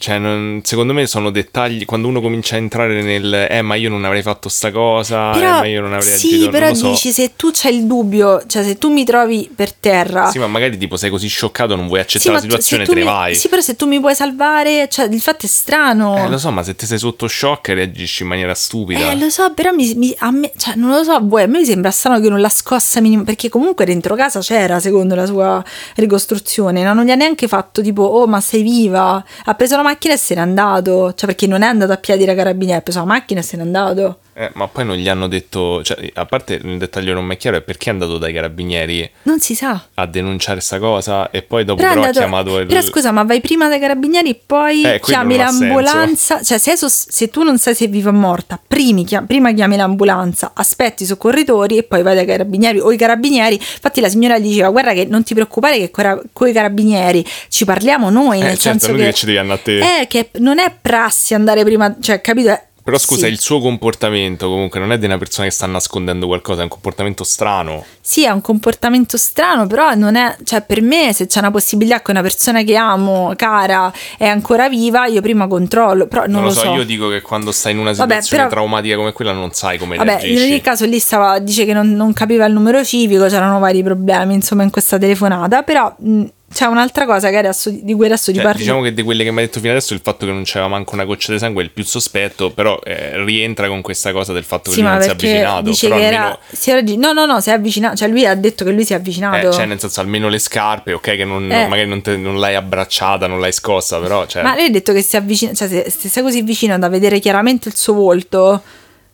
Cioè, non- secondo me sono dettagli. Quando uno comincia a entrare nel eh, ma io non avrei fatto sta cosa, eh, ma io non avrei sì, agito. non però so. dici se tu c'hai il dubbio, cioè se tu mi trovi per terra. Sì, ma magari tipo sei così scioccato, non vuoi Sì, accettare ma la situazione, tu te ne mi- vai. Sì, però se tu mi puoi salvare, cioè il fatto è strano. Eh, lo so, ma se te sei sotto shock reagisci in maniera stupida. Eh, lo so, però mi, mi- a me, cioè, non lo so, a voi, a me mi sembra strano che non l'ha scossa minimo, perché comunque dentro casa c'era, secondo la sua ricostruzione, no? non gli ha neanche fatto tipo, oh ma sei viva, ha preso la macchina e se n'è andato, cioè perché non è andato a piedi da carabinieri, ha preso la macchina e se n'è andato. Eh, ma poi non gli hanno detto, cioè, a parte il dettaglio non mi è chiaro, è perché è andato dai carabinieri Non si sa. a denunciare sta cosa e poi dopo Però, però, ha andato- chiamato il... però scusa, ma vai prima dai carabinieri e poi Eh, chiami ha l'ambulanza. Cioè, se, sos- se tu non sai se è viva o morta, primi chia- prima chiami l'ambulanza, aspetti i soccorritori e poi vai dai carabinieri o i carabinieri. Infatti, la signora gli diceva: Guarda, che non ti preoccupare, che con i carabinieri ci parliamo noi. Eh, nel certo, senso che, che ci devi andare a te. Eh, che non è prassi andare prima, cioè, capito? Però scusa, sì. il suo comportamento comunque non è di una persona che sta nascondendo qualcosa, è un comportamento strano. Sì, è un comportamento strano, però non è, cioè per me se c'è una possibilità che una persona che amo, cara, è ancora viva, io prima controllo, però non, Non, lo so, so. io dico che quando stai in una Vabbè, situazione però- traumatica come quella non sai come Vabbè, in reagisci. ogni caso lì stava, dice che non, non capiva il numero civico, c'erano vari problemi insomma in questa telefonata, però mh, c'è un'altra cosa che adesso, di cui adesso ti Cioè, parlo. diciamo che di quelle che mi hai detto fino adesso il fatto che non c'era manco una goccia di sangue è il più sospetto, però eh, rientra con questa cosa del fatto che sì, lui non si è avvicinato. dice però che almeno, era, si era no, no, no, si è avvicinato, cioè lui ha detto che lui si è avvicinato. eh, cioè, nel senso, almeno le scarpe, ok, che non- Eh. magari non, te- non l'hai abbracciata, non l'hai scossa, però, cioè, Ma lui ha detto che si avvicina, cioè se, se sei così vicino da vedere chiaramente il suo volto,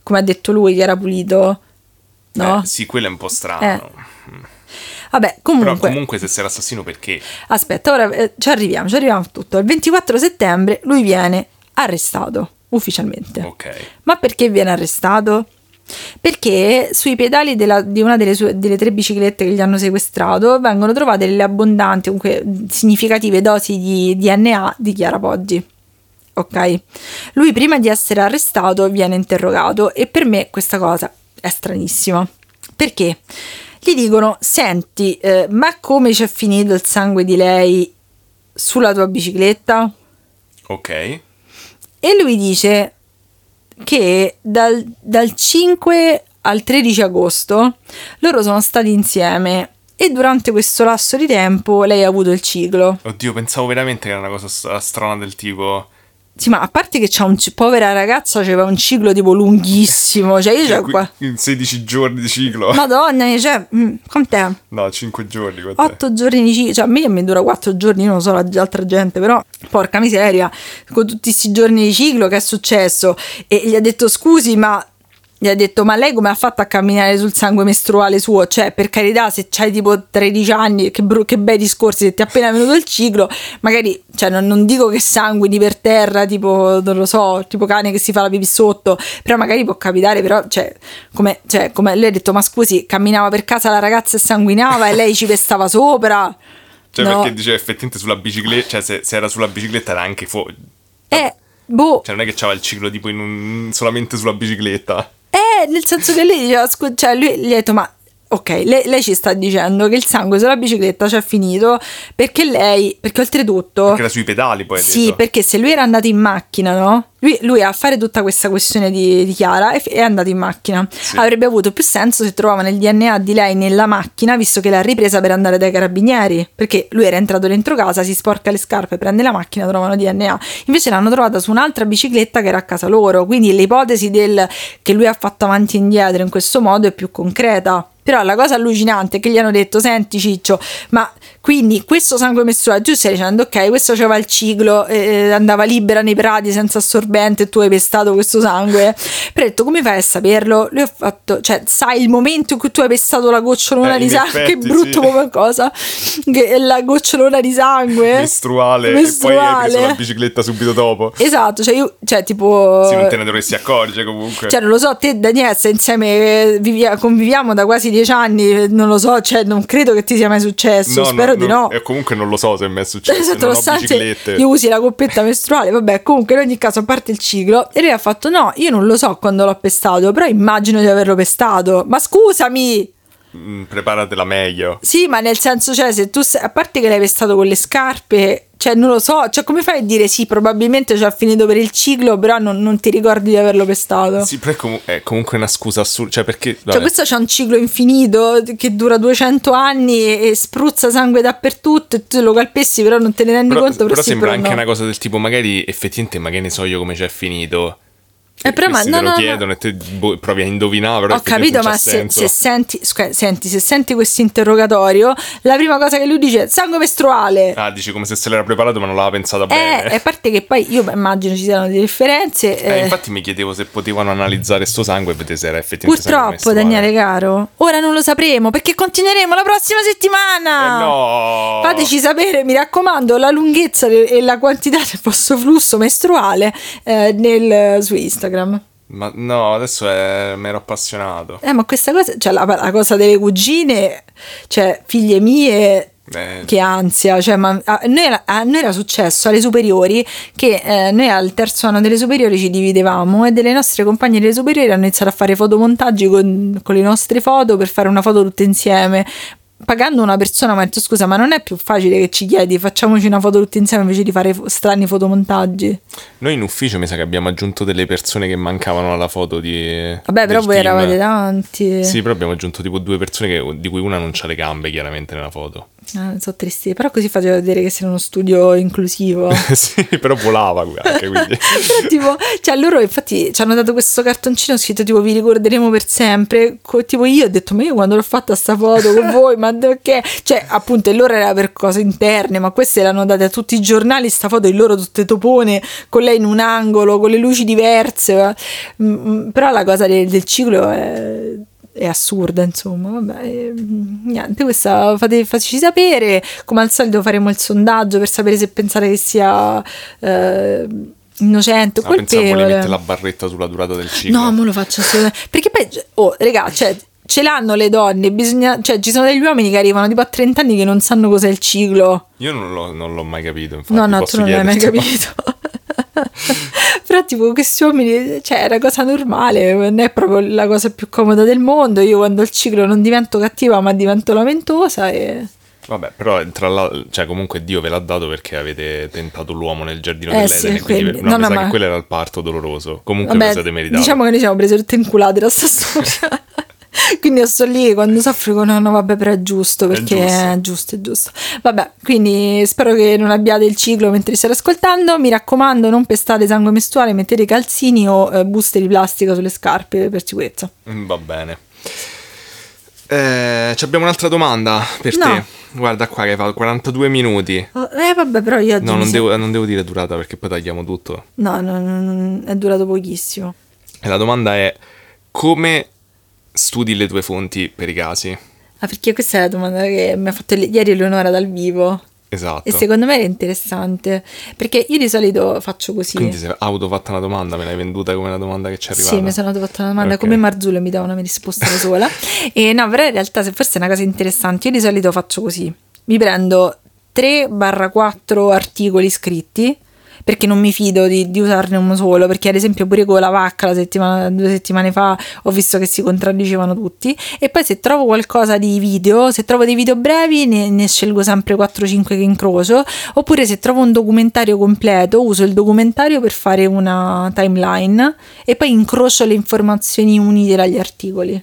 come ha detto lui che era pulito, no? eh, sì, quello è un po' strano. Vabbè, Però comunque, comunque se sei l'assassino perché? aspetta, ora eh, ci arriviamo, ci arriviamo a tutto. Il 24 settembre lui viene arrestato ufficialmente. Ok. Ma perché viene arrestato? Perché sui pedali della- di una delle, sue- delle tre biciclette che gli hanno sequestrato vengono trovate delle abbondanti, comunque significative dosi di DNA di Chiara Poggi. Ok? Lui prima di essere arrestato viene interrogato e per me questa cosa è stranissima. Perché? Gli dicono, senti, eh, ma come c'è finito il sangue di lei sulla tua bicicletta? Ok. E lui dice che dal, dal 5 al 13 agosto loro sono stati insieme e durante questo lasso di tempo lei ha avuto il ciclo. Oddio, pensavo veramente che era una cosa st- strana del tipo... Sì, ma a parte che c'ha un povera ragazza, aveva un ciclo tipo lunghissimo, cioè io c'ho qua. In 16 giorni di ciclo. Madonna, cioè, mm, quant'è? No, 5 giorni. quant'è? 8 giorni di ciclo, cioè a me mi dura 4 giorni, io non so l'altra gente, però porca miseria, con tutti questi giorni di ciclo che è successo? E gli ha detto scusi, ma gli ha detto ma lei come ha fatto a camminare sul sangue mestruale suo? Cioè, per carità, se c'hai tipo 13 anni, che, bru- che bei discorsi, se ti è appena venuto il ciclo, magari, cioè non, non dico che sanguini per terra, tipo, non lo so, tipo cane che si fa la pipì sotto, però magari può capitare, però, cioè, come, cioè, come lei ha detto, ma scusi, camminava per casa la ragazza e sanguinava e lei ci pestava sopra. Cioè, No. perché dice effettivamente sulla bicicletta, cioè se, se era sulla bicicletta era anche fuori. Eh, boh, Cioè, non è che c'aveva il ciclo tipo un- solamente sulla bicicletta. Eh, nel senso che lei diceva, cioè lui gli ha detto, ma ok, lei, lei ci sta dicendo che il sangue sulla bicicletta c'è finito perché lei, perché oltretutto... Perché era sui pedali poi. Sì, detto. perché se lui era andato in macchina, no? Lui, lui a fare tutta questa questione di, di Chiara f- è andato in macchina. Sì. Avrebbe avuto più senso se trovavano il DNA di lei nella macchina, visto che l'ha ripresa per andare dai carabinieri. Perché lui era entrato dentro casa, si sporca le scarpe, prende la macchina, trovano DNA. Invece l'hanno trovata su un'altra bicicletta che era a casa loro. Quindi l'ipotesi del che lui ha fatto avanti e indietro in questo modo è più concreta. Però la cosa allucinante è che gli hanno detto: Senti, Ciccio, ma quindi questo sangue mestruale, tu stai dicendo, ok, questo aveva il ciclo, eh, andava libera nei prati senza assorbente e tu hai pestato questo sangue. Detto, come fai a saperlo? Lui ha fatto, cioè, sai il momento in cui tu hai pestato la gocciolona Eh, di sangue, che effetti, brutto sì. come cosa, che la gocciolona di sangue. Mestruale, e poi hai preso Mestruale. la bicicletta subito dopo. Esatto, cioè io, cioè tipo... Sì, non te ne dovresti accorgere comunque. Cioè, non lo so, te Daniele, insieme, eh, vivia- conviviamo da quasi dieci anni, eh, non lo so, cioè, non credo che ti sia mai successo, spero di no. E comunque non lo so se mi è successo. Esatto, non ho nonostante biciclette. io usi la coppetta mestruale, vabbè, comunque in ogni caso, a parte il ciclo, e lui ha fatto: No, io non lo so quando l'ho pestato, però immagino di averlo pestato. Ma scusami! Mm, preparatela meglio. Sì, ma nel senso, cioè, se tu sei, a parte che l'hai pestato con le scarpe, cioè, non lo so, cioè, come fai a dire sì, probabilmente ci ha finito per il ciclo, però non, non ti ricordi di averlo pestato? Sì, però è, comu- è comunque una scusa assurda, cioè perché... Cioè, vabbè. questo c'ha un ciclo infinito che dura 200 anni e, e spruzza sangue dappertutto e tu lo calpessi, però non te ne rendi Però, conto. però sì, sembra però anche no. una cosa del tipo, magari effettivamente, ma che ne so io come c'è finito. Eh, però, ma- no, te lo no, no. chiedono e te boh, provi a indovinare, Ho capito, ma se, se senti, scusa, senti, se senti questo interrogatorio, la prima cosa che lui dice è sangue mestruale. Ah, dici come se se l'era preparato ma non l'aveva pensata Eh, bene. e a parte che poi io immagino ci siano delle differenze. Eh, eh, infatti mi chiedevo se potevano analizzare sto sangue e vedere se era effettivamente Purtroppo. Daniele caro, ora non lo sapremo perché continueremo la prossima settimana. Eh no! Fateci sapere, mi raccomando, la lunghezza e la quantità del vostro flusso mestruale eh, nel- su Instagram. Ma no, adesso è... mi ero appassionato. Eh, ma questa cosa, cioè la, la cosa delle cugine, cioè figlie mie, Eh, che ansia, cioè, ma a noi, era, a noi era successo alle superiori che eh, noi al terzo anno delle superiori ci dividevamo e delle nostre compagne delle superiori hanno iniziato a fare fotomontaggi con, con le nostre foto per fare una foto tutte insieme. Pagando una persona, ma ho detto scusa, ma non è più facile che ci chiedi facciamoci una foto tutti insieme invece di fare strani fotomontaggi? Noi in ufficio mi sa che abbiamo aggiunto delle persone che mancavano alla foto di... Vabbè, però voi team. eravate tanti. Sì, però abbiamo aggiunto tipo due persone che- di cui una non c'ha le gambe chiaramente nella foto. Ah, sono tristi, però così faceva vedere che sei uno studio inclusivo. sì, però volava anche quindi. Però tipo, cioè loro infatti ci hanno dato questo cartoncino scritto tipo vi ricorderemo per sempre. Co- tipo io ho detto ma io quando l'ho fatta sta foto con voi, ma perché? Cioè appunto e loro era per cose interne, ma queste l'hanno date a tutti i giornali, sta foto di loro tutte topone, con lei in un angolo, con le luci diverse. Mm, mm, Però la cosa del, del ciclo è è assurda, insomma, vabbè, e, mm, niente, questa fate, fateci sapere, come al solito faremo il sondaggio per sapere se pensate che sia eh, innocente o Ah, pensavo colpevole. mettere la barretta sulla durata del ciclo. No, non lo faccio assolutamente. Perché poi, oh, raga, cioè, ce l'hanno le donne, bisogna, cioè, ci sono degli uomini che arrivano tipo a 30 anni che non sanno cos'è il ciclo. Io non l'ho, non l'ho mai capito, infatti. No, no, tu non l'hai mai capito. Però tipo questi uomini, cioè è una cosa normale, non è proprio la cosa più comoda del mondo. Io quando il ciclo non divento cattiva ma divento lamentosa e... Vabbè, però tra l'altro, cioè comunque Dio ve l'ha dato perché avete tentato l'uomo nel giardino Eh, dell'Eden. sì, quindi, quindi- no, no, no, ma- che quello era il parto doloroso. Comunque ve lo Vabbè, siete meritato. diciamo che noi siamo prese tutte inculate da sta storia. quindi io sto lì quando soffro dico no, no, vabbè, però è giusto perché giusto. è giusto, è giusto. Vabbè, quindi spero che non abbiate il ciclo mentre state ascoltando. Mi raccomando, non pestate sangue mestruale, mettete calzini o eh, buste di plastica sulle scarpe per sicurezza. Mm, Va bene. Eh, abbiamo un'altra domanda per No. te. Guarda qua che fa 42 minuti. Oh, Eh, vabbè, però io No, non devo, non devo dire durata perché poi tagliamo tutto. No, no, no, no, è durato pochissimo. E la domanda è: come studi le tue fonti per i casi? Ah, perché questa è la domanda che mi ha fatto ieri Eleonora dal vivo. Esatto. E secondo me era interessante. Perché io di solito faccio così. Quindi sei autofatta una domanda, me l'hai venduta come una domanda che ci è arrivata. Sì, mi sono fatta una domanda Ok. come Marzullo mi dava una risposta da sola. e no, però in realtà se forse è una cosa interessante, io di solito faccio così. Mi prendo 3-4 articoli scritti perché non mi fido di, di usarne uno solo, perché ad esempio pure con la vacca la settimana, due settimane fa ho visto che si contraddicevano tutti e poi se trovo qualcosa di video, se trovo dei video brevi ne, ne scelgo sempre 4-5 che incrocio, oppure se trovo un documentario completo uso il documentario per fare una timeline e poi incrocio le informazioni unite dagli articoli.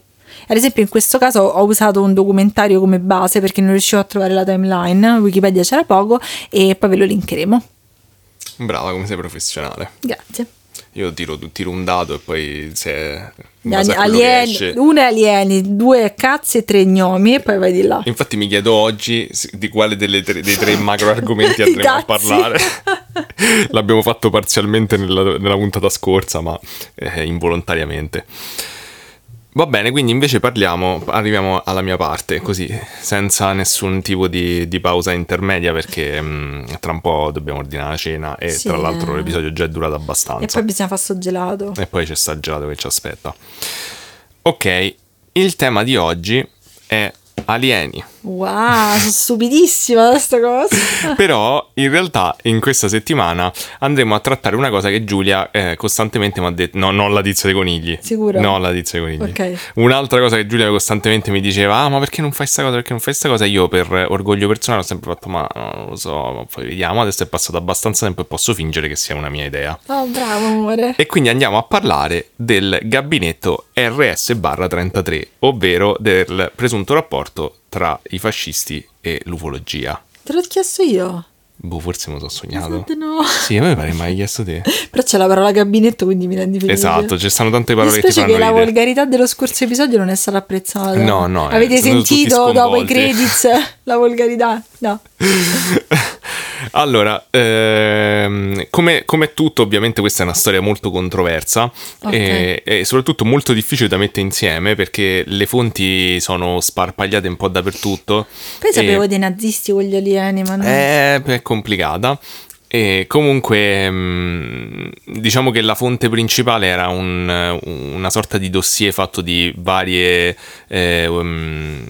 Ad esempio, in questo caso ho usato un documentario come base perché non riuscivo a trovare la timeline, Wikipedia c'era poco e poi ve lo linkeremo. Brava, come sei professionale. Grazie. Io tiro, tiro un dato e poi se... alieni, esce- uno è alieni, due è cazzi e tre gnomi e poi vai di là. Infatti mi chiedo oggi di quale delle tre- dei tre macro argomenti andremo a parlare. L'abbiamo fatto parzialmente nella, nella puntata scorsa, ma eh, involontariamente. Va bene, quindi invece parliamo, arriviamo alla mia parte, così, senza nessun tipo di, di pausa intermedia, perché mm, tra un po' dobbiamo ordinare la cena e Sì. tra l'altro l'episodio già è durato E abbastanza. poi bisogna fare sto gelato. E poi c'è sta il gelato che ci aspetta. Ok, il tema di oggi è alieni, Wow, sono stupidissima da sta cosa. Però in realtà in questa settimana andremo a trattare una cosa che Giulia eh, costantemente mi ha detto. No, non la tizia dei conigli. Sicuro? No, la tizia dei conigli. Ok. Un'altra cosa che Giulia costantemente mi diceva: Ah, ma perché non fai sta cosa? Perché non fai sta cosa? Io per orgoglio personale ho sempre fatto: Ma non lo so, ma poi vediamo. Adesso è passato abbastanza tempo e posso fingere che sia una mia idea. Oh, bravo amore. E quindi andiamo a parlare del gabinetto RS-33, ovvero del presunto rapporto tra i fascisti e l'ufologia. Te l'ho chiesto io. Boh, forse me lo so sognato. Esatto, no. Sì, a me pare mi hai chiesto te. Però c'è la parola gabinetto, quindi mi rendi felice. Esatto, ci stanno tante Mi parole che ti dispiace fanno che la ridere. volgarità dello scorso episodio non è stata apprezzata. No, no, eh, Avete sentito dopo i credits la volgarità? No. Allora, ehm, come, come tutto, ovviamente questa è una storia molto controversa Ok. e, e soprattutto molto difficile da mettere insieme perché le fonti sono sparpagliate un po' dappertutto. Poi e- sapevo dei nazisti con gli alieni, ma non... È, è complicata. E comunque, mh, diciamo che la fonte principale era un- una sorta di dossier fatto di varie, eh, um,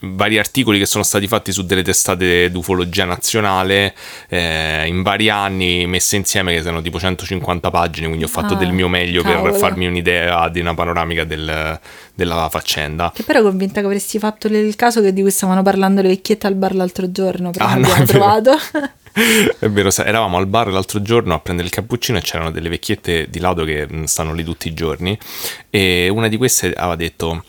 vari articoli che sono stati fatti su delle testate d'ufologia nazionale eh, in vari anni messe insieme che sono tipo 150 pagine quindi ho fatto Ah, del mio meglio cavolo. per farmi un'idea di una panoramica del- della faccenda Che però convinta che avresti fatto il caso che di cui stavano parlando le vecchiette al bar l'altro giorno, però Ah, non no, abbiamo trovato. È vero, eravamo al bar l'altro giorno a prendere il cappuccino e c'erano delle vecchiette di lato che mh, stanno lì tutti i giorni e una di queste aveva detto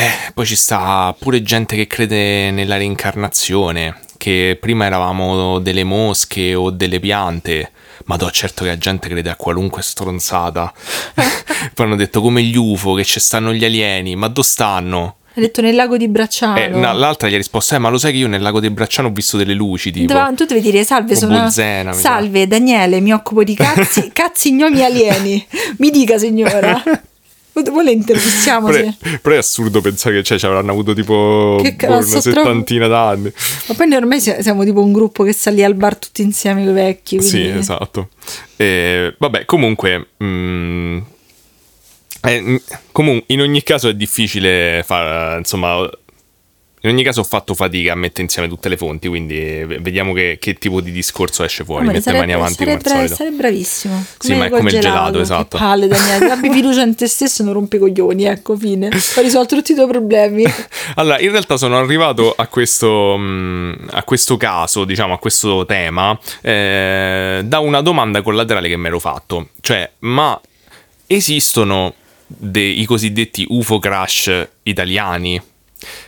eh, poi ci sta pure gente che crede nella reincarnazione, che prima eravamo delle mosche o delle piante. Ma do certo che la gente crede a qualunque stronzata. Poi hanno detto come gli UFO, che ci stanno gli alieni, ma dove stanno? Hai detto nel lago di Bracciano. Eh, no, l'altra gli ha risposto, eh, ma lo sai che io nel lago del Bracciano ho visto delle luci, tipo. Dove- tu devi dire salve, sono Bolzena. Salve, Daniele, mi occupo di cazzi, cazzi gnomi alieni. Mi dica, signora. Vuole intervistiamoci? Però, però è assurdo pensare che cioè, ci avranno avuto tipo Che boh, una settantina d'anni. Ma poi noi ormai si- siamo tipo un gruppo che sta lì al bar tutti insieme i vecchi. Sì, quindi- esatto. E, vabbè, comunque. mm, eh, mm, comun- in ogni caso è difficile fare, insomma. In ogni caso ho fatto fatica a mettere insieme tutte le fonti, quindi vediamo che, che tipo di discorso esce fuori. Amore, Mette mani avanti come al sarebbe- solito. sarebbe bravissimo. Sì, ma è come il gelato, esatto. Palle, Daniele. Abbi fiducia in te stesso e non rompi coglioni, ecco, fine. Ho risolto tutti i tuoi problemi. Allora, in realtà sono arrivato a questo, mh, a questo caso, diciamo, a questo tema, eh, da una domanda collaterale che mi ero fatto. Cioè, ma esistono dei cosiddetti UFO crash italiani?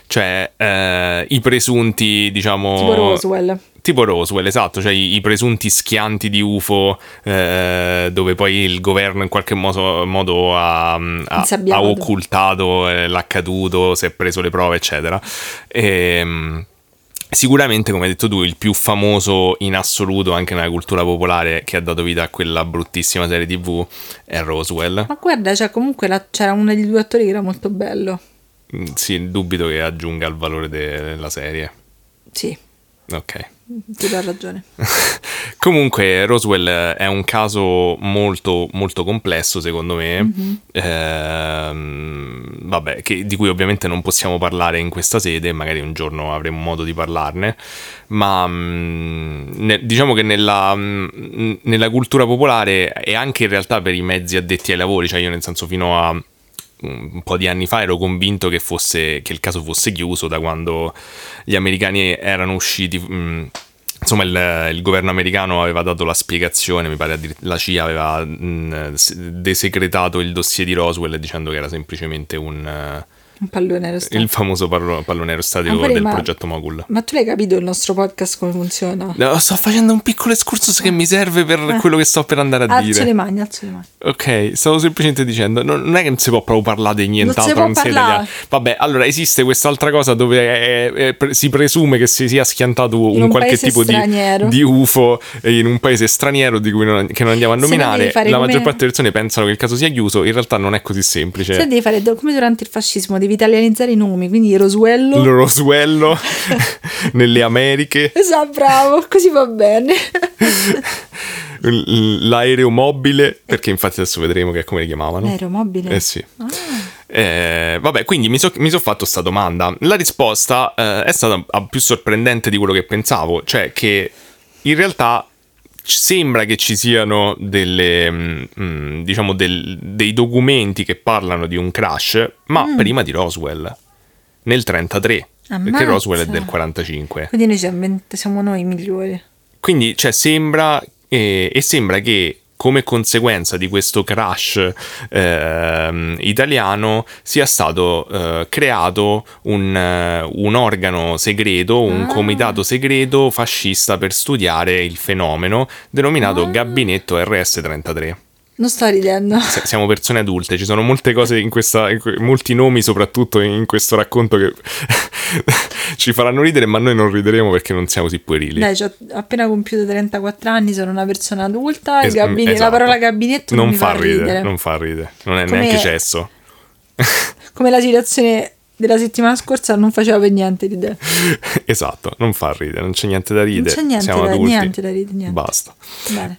Cioè, eh, i presunti, diciamo... Tipo Roswell. Tipo Roswell, esatto, cioè i, i presunti schianti di UFO eh, dove poi il governo in qualche modo, modo ha, ha- ha occultato eh, l'accaduto, si è preso le prove, eccetera. Ehm, Sicuramente, come hai detto tu, il più famoso in assoluto anche nella cultura popolare che ha dato vita a quella bruttissima serie TV è Roswell. Ma guarda, cioè, comunque la- c'era uno degli due attori che era molto bello. Mm, Sì, dubito che aggiunga al valore della serie. Sì, Ok. ti do ragione. Comunque, Roswell è un caso molto, molto complesso, secondo me. Ehm, vabbè, che- di cui ovviamente non possiamo parlare in questa sede, magari un giorno avremo modo di parlarne. Ma mm, ne- diciamo che nella, mm, nella cultura popolare e anche in realtà per i mezzi addetti ai lavori, cioè io nel senso fino a un po' di anni fa ero convinto che, fosse, che il caso fosse chiuso da quando gli americani erano usciti. mh, Insomma, il, il governo americano aveva dato la spiegazione, mi pare la CIA aveva mh, s- desecretato il dossier di Roswell dicendo che era semplicemente un, Un pallone aerostato. il famoso pallo- pallone aerostatico Amore, del ma- progetto Mogul. Ma tu l'hai capito il nostro podcast come funziona? No, sto facendo un piccolo excursus che mi serve per quello che sto per andare a Alzo dire. le mani, alzo le mani. Ok, stavo semplicemente dicendo, non non è che non si può proprio parlare di nient'altro, può non si è parlare. italiano. Vabbè, allora esiste quest'altra cosa dove è- è- pre- si presume che si sia schiantato un, un qualche tipo di, di UFO in un paese straniero di cui non, che non andiamo a nominare. La maggior parte delle persone pensano che il caso sia chiuso, in realtà non è così semplice. Se devi fare come durante il fascismo, devi italianizzare i nomi, quindi Roswello. Il Roswello nelle Americhe, Esatto, bravo, così va bene. l- l'aereo mobile, perché infatti adesso vedremo che è come li chiamavano. L'aeromobile. Eh sì. Eh, Eh, vabbè, quindi mi sono so fatto questa domanda. La risposta eh, è stata più sorprendente di quello che pensavo, cioè che in realtà sembra che ci siano delle, mm, mm diciamo del, dei documenti che parlano di un crash, ma mm. prima di Roswell, nel 33, Ammazza. perché Roswell è del 45. Quindi noi siamo, siamo noi i migliori. Quindi, cioè, sembra, eh, e sembra che come conseguenza di questo crash eh, italiano sia stato eh, creato un, uh, un, organo segreto, un ah. comitato segreto fascista per studiare il fenomeno denominato ah. Gabinetto RS-33. Non sto ridendo. siamo persone adulte, ci sono molte cose in questa, in que- molti nomi soprattutto in questo racconto che ci faranno ridere, ma noi non rideremo perché non siamo così puerili. Dai, ho appena compiuto 34 anni, sono una persona adulta, es- gabine- esatto. la parola gabinetto non, non fa, ridere, ridere. Non fa ridere, non è come, neanche cesso. come la situazione della settimana scorsa non faceva per niente ridere. esatto, non fa ridere, non c'è niente da ridere. Non c'è niente, Siamo da, adulti. niente da ridere. Niente. Basta.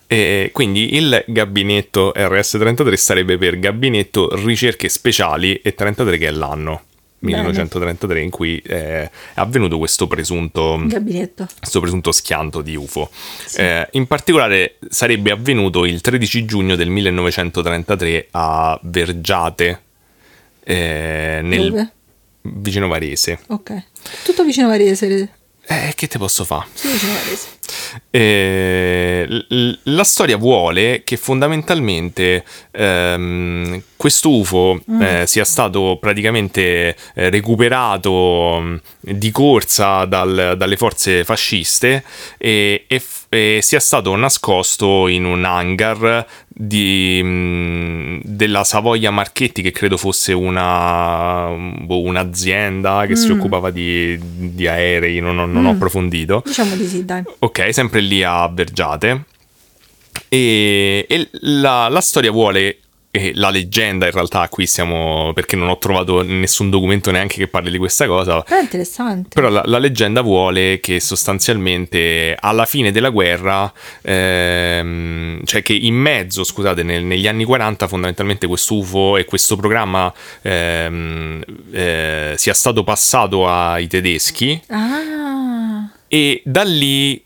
E quindi il gabinetto RS33 sarebbe per gabinetto ricerche speciali e 33 che è l'anno. 1933 in cui è avvenuto questo presunto questo presunto schianto di UFO sì. eh, in particolare sarebbe avvenuto il 13 giugno del 1933 a Vergiate eh, nel, Dove? Vicino Varese. Ok. Tutto vicino Varese. Eh, che te posso fare? Sì, vicino Varese. Eh, la storia vuole che fondamentalmente ehm, questo UFO mm. eh, sia stato praticamente eh, recuperato mm, di corsa dal, dalle forze fasciste e, e, e, sia stato nascosto in un hangar di, mh, mm, della Savoia Marchetti, che credo fosse una, boh, un'azienda che mm. si occupava di, di aerei, non, non mm. ho approfondito. Diciamo di sì, dai. Ok, sempre lì a Bergiate. E, e la, la, storia vuole la leggenda in realtà qui siamo perché non ho trovato nessun documento neanche che parli di questa cosa però è interessante però la, la leggenda vuole che sostanzialmente alla fine della guerra ehm, cioè che in mezzo scusate nel, negli anni 40 fondamentalmente questo UFO e questo programma ehm, eh, sia stato passato ai tedeschi ah. e da lì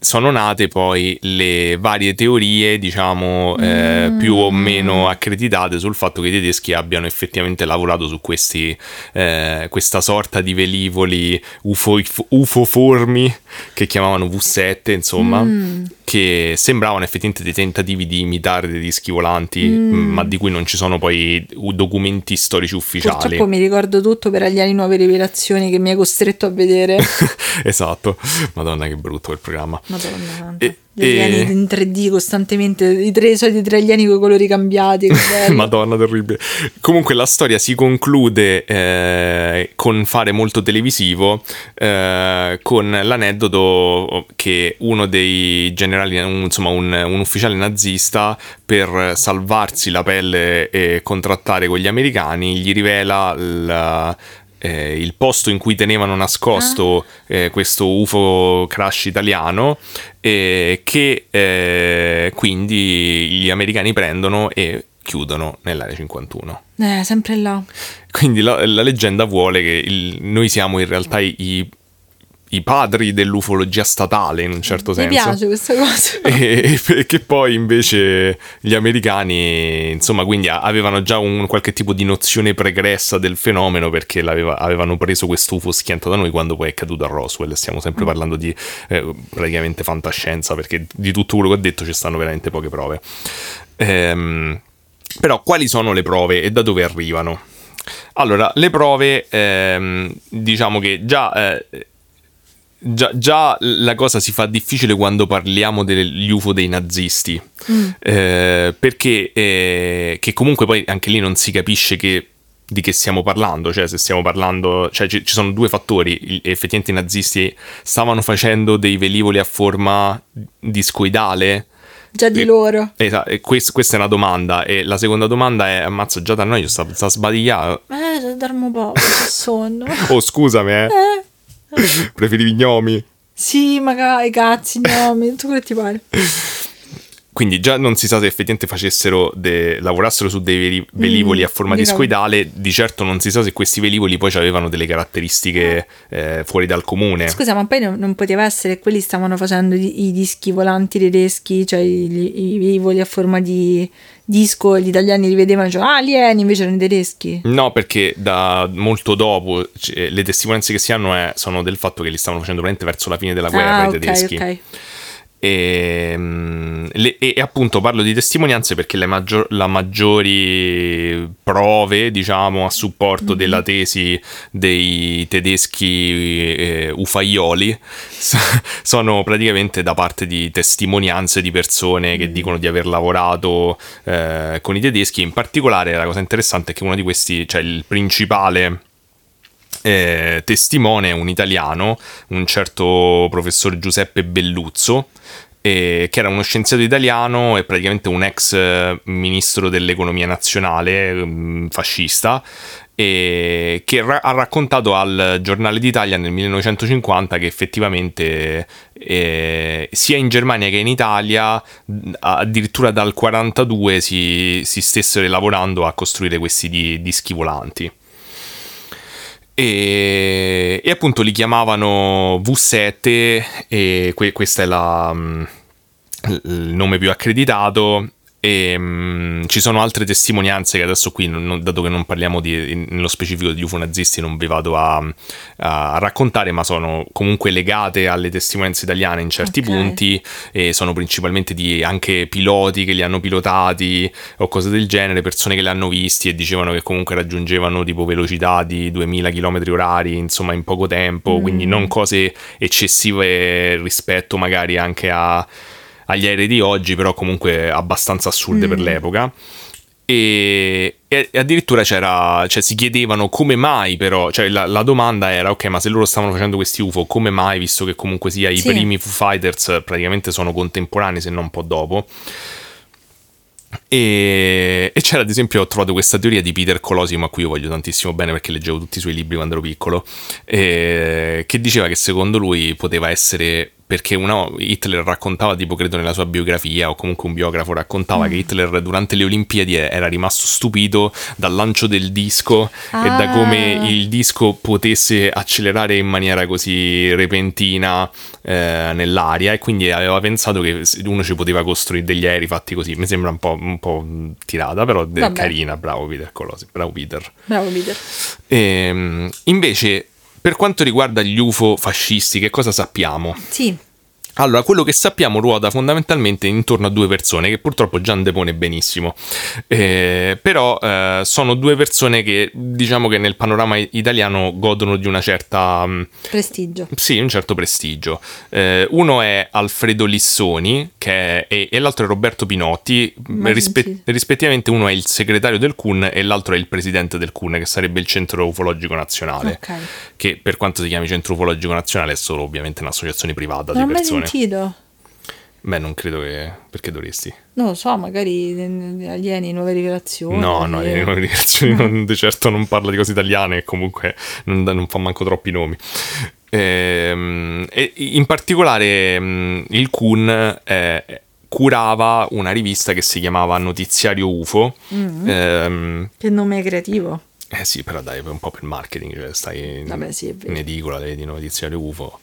sono nate poi le varie teorie, diciamo, eh, mm. più o meno accreditate sul fatto che i tedeschi abbiano effettivamente lavorato su questi, eh, questa sorta di velivoli UFO, UFO-formi che chiamavano V7, insomma, mm. Che sembravano effettivamente dei tentativi di imitare dei dischi volanti, mm. ma di cui non ci sono poi documenti storici ufficiali. Purtroppo mi ricordo tutto per agli anni nuove rivelazioni che mi hai costretto a vedere. esatto, madonna che brutto quel programma. Madonna e, gli alieni e... in 3D costantemente, i tre soliti tre alieni con i colori cambiati. Madonna, terribile. Comunque la storia si conclude eh, con fare molto televisivo, eh, con l'aneddoto che uno dei generali, un, insomma un, un, ufficiale nazista, per salvarsi la pelle e contrattare con gli americani, gli rivela la eh, il posto in cui tenevano nascosto ah. eh, questo UFO crash italiano eh, che eh, quindi gli americani prendono e chiudono nell'area 51. Eh, sempre là. Quindi la, la leggenda vuole che il, noi siamo in realtà i, i padri dell'ufologia statale in un certo senso. Mi piace questa cosa. E, e, che poi invece gli americani, insomma, quindi avevano già un qualche tipo di nozione pregressa del fenomeno perché avevano preso questo UFO schiantato da noi quando poi è caduto a Roswell. Stiamo sempre mm. parlando di eh, praticamente fantascienza perché di tutto quello che ho detto ci stanno veramente poche prove. Ehm, però quali sono le prove e da dove arrivano? Allora, le prove, ehm, diciamo che già eh, Già, già, la cosa si fa difficile quando parliamo degli UFO dei nazisti, mm. eh, perché eh, che comunque poi anche lì non si capisce che, di che stiamo parlando, cioè se stiamo parlando, cioè ci, ci sono due fattori, effettivamente i nazisti stavano facendo dei velivoli a forma discoidale, già di e, loro. Esatto, e quest, questa è una domanda. E la seconda domanda è: ammazza, già da noi sta, sta sbadigliato. Eh, dormo un po', sonno. oh, scusami, eh. eh. Preferivi gnomi? Sì, magari cazzi, gnomi, tu che ti pare. quindi già non si sa se effettivamente facessero, de- lavorassero su dei veli- velivoli Mm, a forma di discoidale, di certo non si sa se questi velivoli poi avevano delle caratteristiche eh, fuori dal comune. Scusa, ma poi non, non poteva essere che quelli stavano facendo i, i dischi volanti tedeschi, cioè i, i velivoli a forma di disco, gli italiani li vedevano e dicevano ah, alieni, invece erano i tedeschi. No, perché da molto dopo cioè, le testimonianze che si hanno è- sono del fatto che li stavano facendo veramente verso la fine della guerra ah, i ok, tedeschi. ok. E, mm, le- e- e appunto parlo di testimonianze perché le maggior- la maggiori prove, diciamo, a supporto della tesi dei tedeschi eh, ufaioli sono praticamente da parte di testimonianze di persone che dicono di aver lavorato eh, con i tedeschi. In particolare, la cosa interessante è che uno di questi, cioè il principale eh, testimone un italiano, un certo professor Giuseppe Belluzzo, eh, che era uno scienziato italiano e praticamente un ex eh, ministro dell'economia nazionale mm, fascista. e che ra- ha raccontato al giornale d'Italia nel 1950 che effettivamente eh, sia in Germania che in Italia mh, addirittura dal 42 si, si stessero lavorando a costruire questi di- dischi volanti e, e appunto li chiamavano V7 e que- questo è la, mm, il nome più accreditato e mm, ci sono altre testimonianze che adesso qui, non- dato che non parliamo di, in- nello specifico degli UFO nazisti, non vi vado a, a raccontare, ma sono comunque legate alle testimonianze italiane in certi Ok. punti e sono principalmente di anche piloti che li hanno pilotati o cose del genere, persone che li hanno visti e dicevano che comunque raggiungevano tipo velocità di 2000 km orari, insomma in poco tempo, quindi non cose eccessive rispetto magari anche a- agli aerei di oggi, però comunque abbastanza assurde per l'epoca. E, e addirittura c'era, cioè si chiedevano come mai però, cioè la, la domanda era ok ma se loro stavano facendo questi UFO come mai visto che comunque sia i Sì. primi Foo Fighters praticamente sono contemporanei se non un po' dopo e, e c'era ad esempio ho trovato questa teoria di Peter Colosimo a cui io voglio tantissimo bene perché leggevo tutti i suoi libri quando ero piccolo eh, che diceva che secondo lui poteva essere perché uno, Hitler raccontava tipo credo nella sua biografia o comunque un biografo raccontava che Hitler durante le Olimpiadi era rimasto stupito dal lancio del disco e da Ah. come il disco potesse accelerare in maniera così repentina eh, nell'aria e quindi aveva pensato che uno ci poteva costruire degli aerei fatti così mi sembra un po', un po' tirata però Vabbè. carina bravo Peter Colosi bravo Peter Bravo Peter. Ehm, invece per quanto riguarda gli UFO fascisti che cosa sappiamo? Sì, Allora, quello che sappiamo ruota fondamentalmente intorno a due persone che purtroppo Gian depone benissimo, Eh, però eh, sono due persone che diciamo che nel panorama italiano godono di una certa... mh, prestigio. sì, un certo prestigio. Eh, uno è Alfredo Lissoni è- e, e l'altro è Roberto Pinotti. Rispe- rispettivamente uno è il segretario del CUN e l'altro è il presidente del CUN, che sarebbe il Centro Ufologico Nazionale. Ok. Che per quanto si chiami Centro Ufologico Nazionale è solo ovviamente un'associazione privata Non di persone. Sentito. Beh, non credo che... perché dovresti? Non lo so, magari eh, alieni, nuove rivelazioni. No, no, le nuove dichiarazioni non, di certo non parla di cose italiane e comunque non, non fa manco troppi nomi. Ehm, e in particolare mh, il Kun eh, curava una rivista che si chiamava Notiziario UFO. Ehm, Che nome creativo. eh sì, però dai, un po' per marketing, cioè stai in, Vabbè, sì, è vero. in edicola, vedi Notiziario UFO.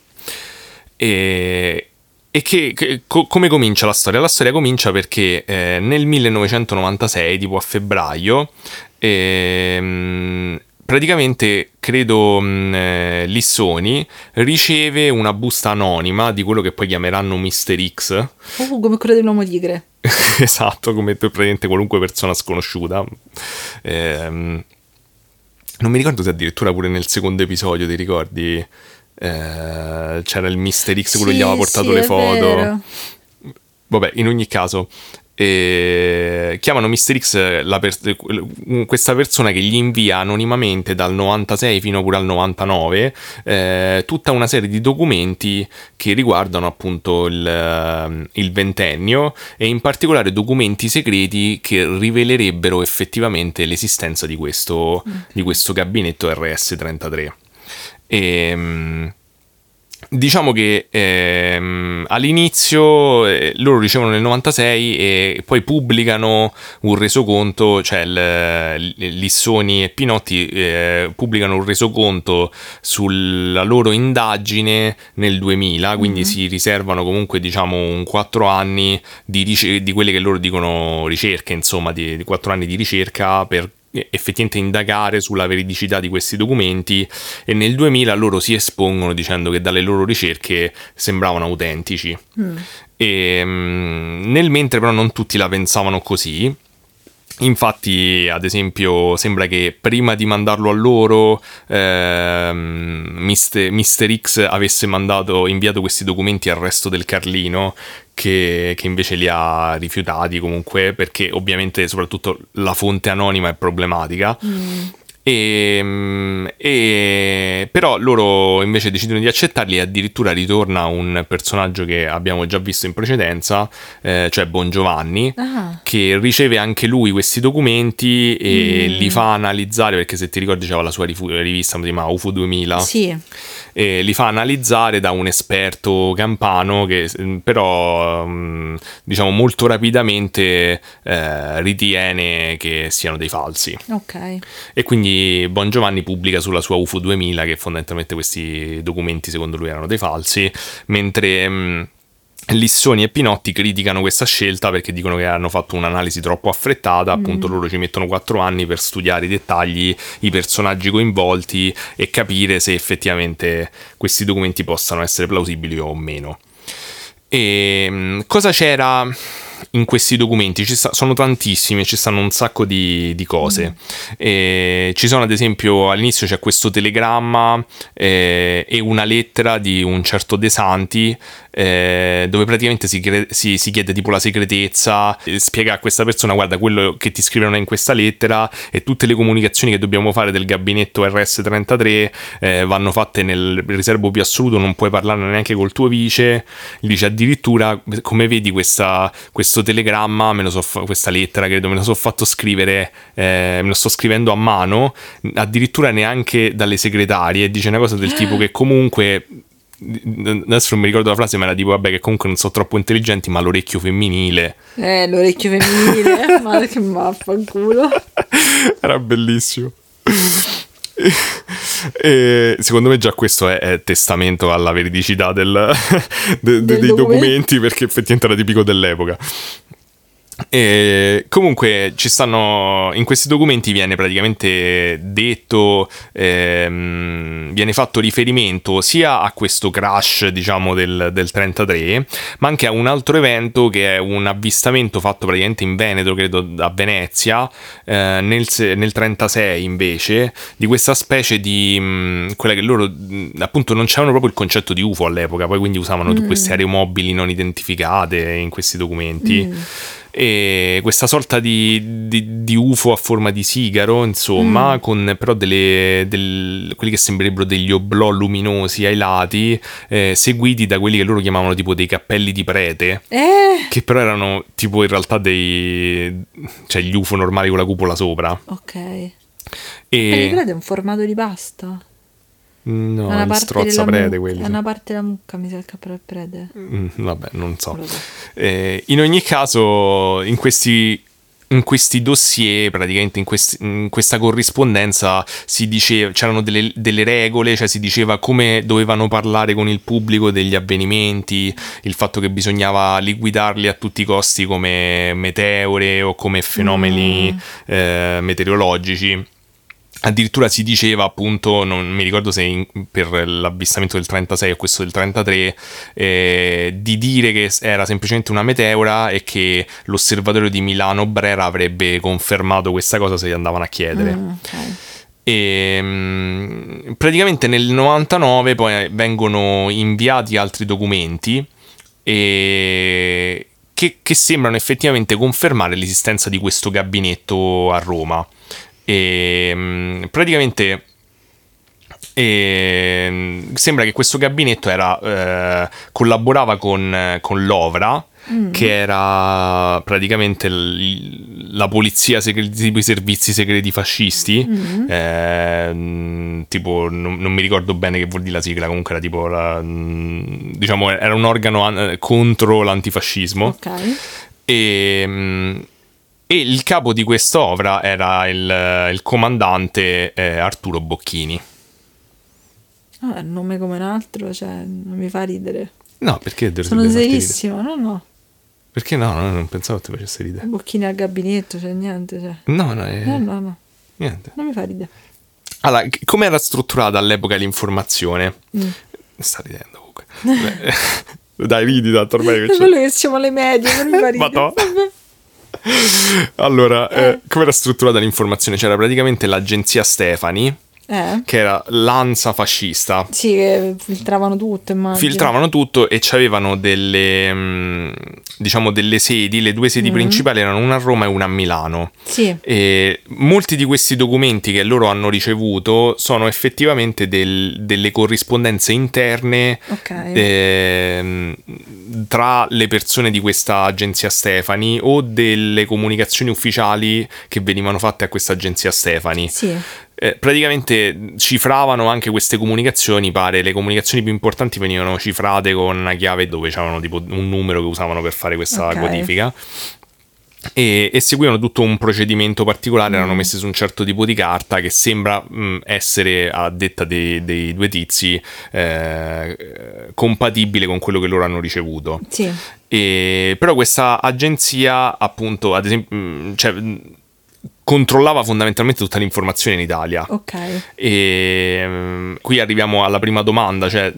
E, e che, che- co- come comincia la storia? La storia comincia perché eh, nel 1996, tipo a febbraio, ehm, praticamente credo mh, eh, Lissoni riceve una busta anonima di quello che poi chiameranno Mr. X. Oh, come quello dell'uomo tigre. esatto, come per praticamente qualunque persona sconosciuta. Ehm, non mi ricordo se addirittura pure nel secondo episodio, ti ricordi? Eh, c'era il Mister X, quello che gli aveva portato sì, le foto. vero. Vabbè, in ogni caso, eh, chiamano Mr. X per- questa persona che gli invia anonimamente dal 96 fino pure al 99 eh, tutta una serie di documenti che riguardano appunto il, eh, il ventennio e in particolare documenti segreti che rivelerebbero effettivamente l'esistenza di questo, di questo gabinetto RS-33. E, Diciamo che ehm, all'inizio eh, loro ricevono nel 96 e poi pubblicano un resoconto, cioè il, Lissoni e Pinotti eh, pubblicano un resoconto sulla loro indagine nel 2000, quindi mm-hmm. si riservano comunque diciamo un 4 anni di, ricer- di quelle che loro dicono ricerche, insomma di, di 4 anni di ricerca per effettivamente indagare sulla veridicità di questi documenti e nel 2000 loro si espongono dicendo che dalle loro ricerche sembravano autentici. Mm. E, um, nel mentre però non tutti la pensavano così. Infatti, ad esempio, sembra che prima di mandarlo a loro, ehm, Mister, Mister, X avesse mandato, inviato questi documenti al resto del Carlino, che, che, invece li ha rifiutati comunque perché ovviamente soprattutto la fonte anonima è problematica. Mm. E, ehm, e, però loro invece decidono di accettarli e addirittura ritorna un personaggio che abbiamo già visto in precedenza, eh, cioè Bon Giovanni, ah. che riceve anche lui questi documenti e mm. li fa analizzare perché se ti ricordi c'era la sua rivista, si chiama UFO 2000. Sì e li fa analizzare da un esperto campano che mm, però mm, diciamo molto rapidamente eh, ritiene che siano dei falsi. Ok. E quindi Bon Giovanni pubblica sulla sua UFO 2000 che fondamentalmente questi documenti secondo lui erano dei falsi, mentre... Mm, Lissoni e Pinotti criticano questa scelta perché dicono che hanno fatto un'analisi troppo affrettata, mm. appunto loro ci mettono quattro anni per studiare i dettagli, i personaggi coinvolti e capire se effettivamente questi documenti possano essere plausibili o meno. E mm, cosa c'era in questi documenti? Ci sta, sono tantissimi, ci stanno un sacco di, di cose. Mm. E ci sono ad esempio all'inizio c'è questo telegramma eh, e una lettera di un certo De Santi eh, dove praticamente si, si, si, chiede tipo la segretezza, eh, spiega a questa persona guarda quello che ti scrivono in questa lettera e tutte le comunicazioni che dobbiamo fare del gabinetto RS33 eh, vanno fatte nel riservo più assoluto, non puoi parlarne neanche col tuo vice, gli dice addirittura come vedi questa, questo telegramma, me lo so, questa lettera credo me lo so fatto scrivere, eh, me lo sto scrivendo a mano, addirittura neanche dalle segretarie, dice una cosa del tipo che comunque adesso non mi ricordo la frase, ma era tipo, vabbè, che comunque non sono troppo intelligenti, ma l'orecchio femminile. Eh, l'orecchio femminile, ma che maffanculo. Era bellissimo. E secondo me già questo è, è testamento alla veridicità del, de, de, dei documento. documenti perché effettivamente era tipico dell'epoca. E comunque ci stanno in questi documenti viene praticamente detto ehm, viene fatto riferimento sia a questo crash diciamo del, del, 33 ma anche a un altro evento che è un avvistamento fatto praticamente in Veneto credo a Venezia eh, nel, nel 36 invece di questa specie di mh, quella che loro mh, appunto non c'erano proprio il concetto di UFO all'epoca poi quindi usavano mm. queste aeromobili non identificate in questi documenti mm e questa sorta di, di, di, UFO a forma di sigaro, insomma, mm. con però delle, del, quelli che sembrerebbero degli oblò luminosi ai lati, eh, seguiti da quelli che loro chiamavano tipo dei cappelli di prete, eh. che però erano tipo in realtà dei... cioè gli UFO normali con la cupola sopra. Ok. E... di prete è un formato di pasta? No, è strozza prede quelli. È una parte della mucca, mi sa il capo del prede. Mm, vabbè, non so. Non so. Eh, in ogni caso, in questi in questi dossier, praticamente in, questi, in, questa corrispondenza, si diceva, c'erano delle, delle, regole, cioè si diceva come dovevano parlare con il pubblico degli avvenimenti, il fatto che bisognava liquidarli a tutti i costi come meteore o come fenomeni mm. eh, meteorologici Addirittura si diceva appunto, non mi ricordo se in, per l'avvistamento del 36 o questo del 33, eh, di dire che era semplicemente una meteora e che l'osservatorio di Milano Brera avrebbe confermato questa cosa se gli andavano a chiedere. Mm, okay. E, mm, praticamente nel 99 poi vengono inviati altri documenti e, che, che sembrano effettivamente confermare l'esistenza di questo gabinetto a Roma. E ehm, praticamente E mm, sembra che questo gabinetto era, eh, collaborava con, con l'Ovra, che era praticamente l- la polizia segreta, tipo i servizi segreti fascisti. Eh, mm, tipo, non, non mi ricordo bene che vuol dire la sigla, comunque era tipo, la- mm, diciamo, era un organo an- contro l'antifascismo. Ok. E, mm, e il capo di quest'opera era il, il comandante eh, Arturo Bocchini. Ah, nome come un altro, cioè, non mi fa ridere. No, perché dovrebbe Sono serissimo, no, no. Perché no, no, non pensavo ti facesse ridere. Bocchini al gabinetto, cioè niente, cioè. No, no, eh, No, no, no, niente. non mi fa ridere. Allora, come era strutturata all'epoca l'informazione? Mm. Sta ridendo comunque. Dai, ridi tanto ormai che quello che siamo alle medie, non mi fa ridere. Madò. Vabbè. Allora, eh, come era strutturata l'informazione? C'era praticamente l'agenzia Stefani, Eh? che era l'ANSA fascista. Sì, che filtravano tutto, immagino. Filtravano tutto e c'avevano delle, mm, diciamo, delle sedi. Le due sedi principali erano una a Roma e una a Milano. Sì. E molti di questi documenti che loro hanno ricevuto sono effettivamente del- delle corrispondenze interne Ok. ehm, tra le persone di questa agenzia Stefani o delle comunicazioni ufficiali che venivano fatte a questa agenzia Stefani. Sì. Eh, praticamente cifravano anche queste comunicazioni, pare le comunicazioni più importanti venivano cifrate con una chiave dove c'erano tipo un numero che usavano per fare questa Ok. codifica. E, e seguivano tutto un procedimento particolare, Mm. erano messe su un certo tipo di carta che sembra mh, essere, a detta dei, dei due tizi, eh, compatibile con quello che loro hanno ricevuto. Sì. E- però questa agenzia, appunto, ad esempio, mh, cioè, controllava fondamentalmente tutta l'informazione in Italia. Ok. E mm, qui arriviamo alla prima domanda, cioè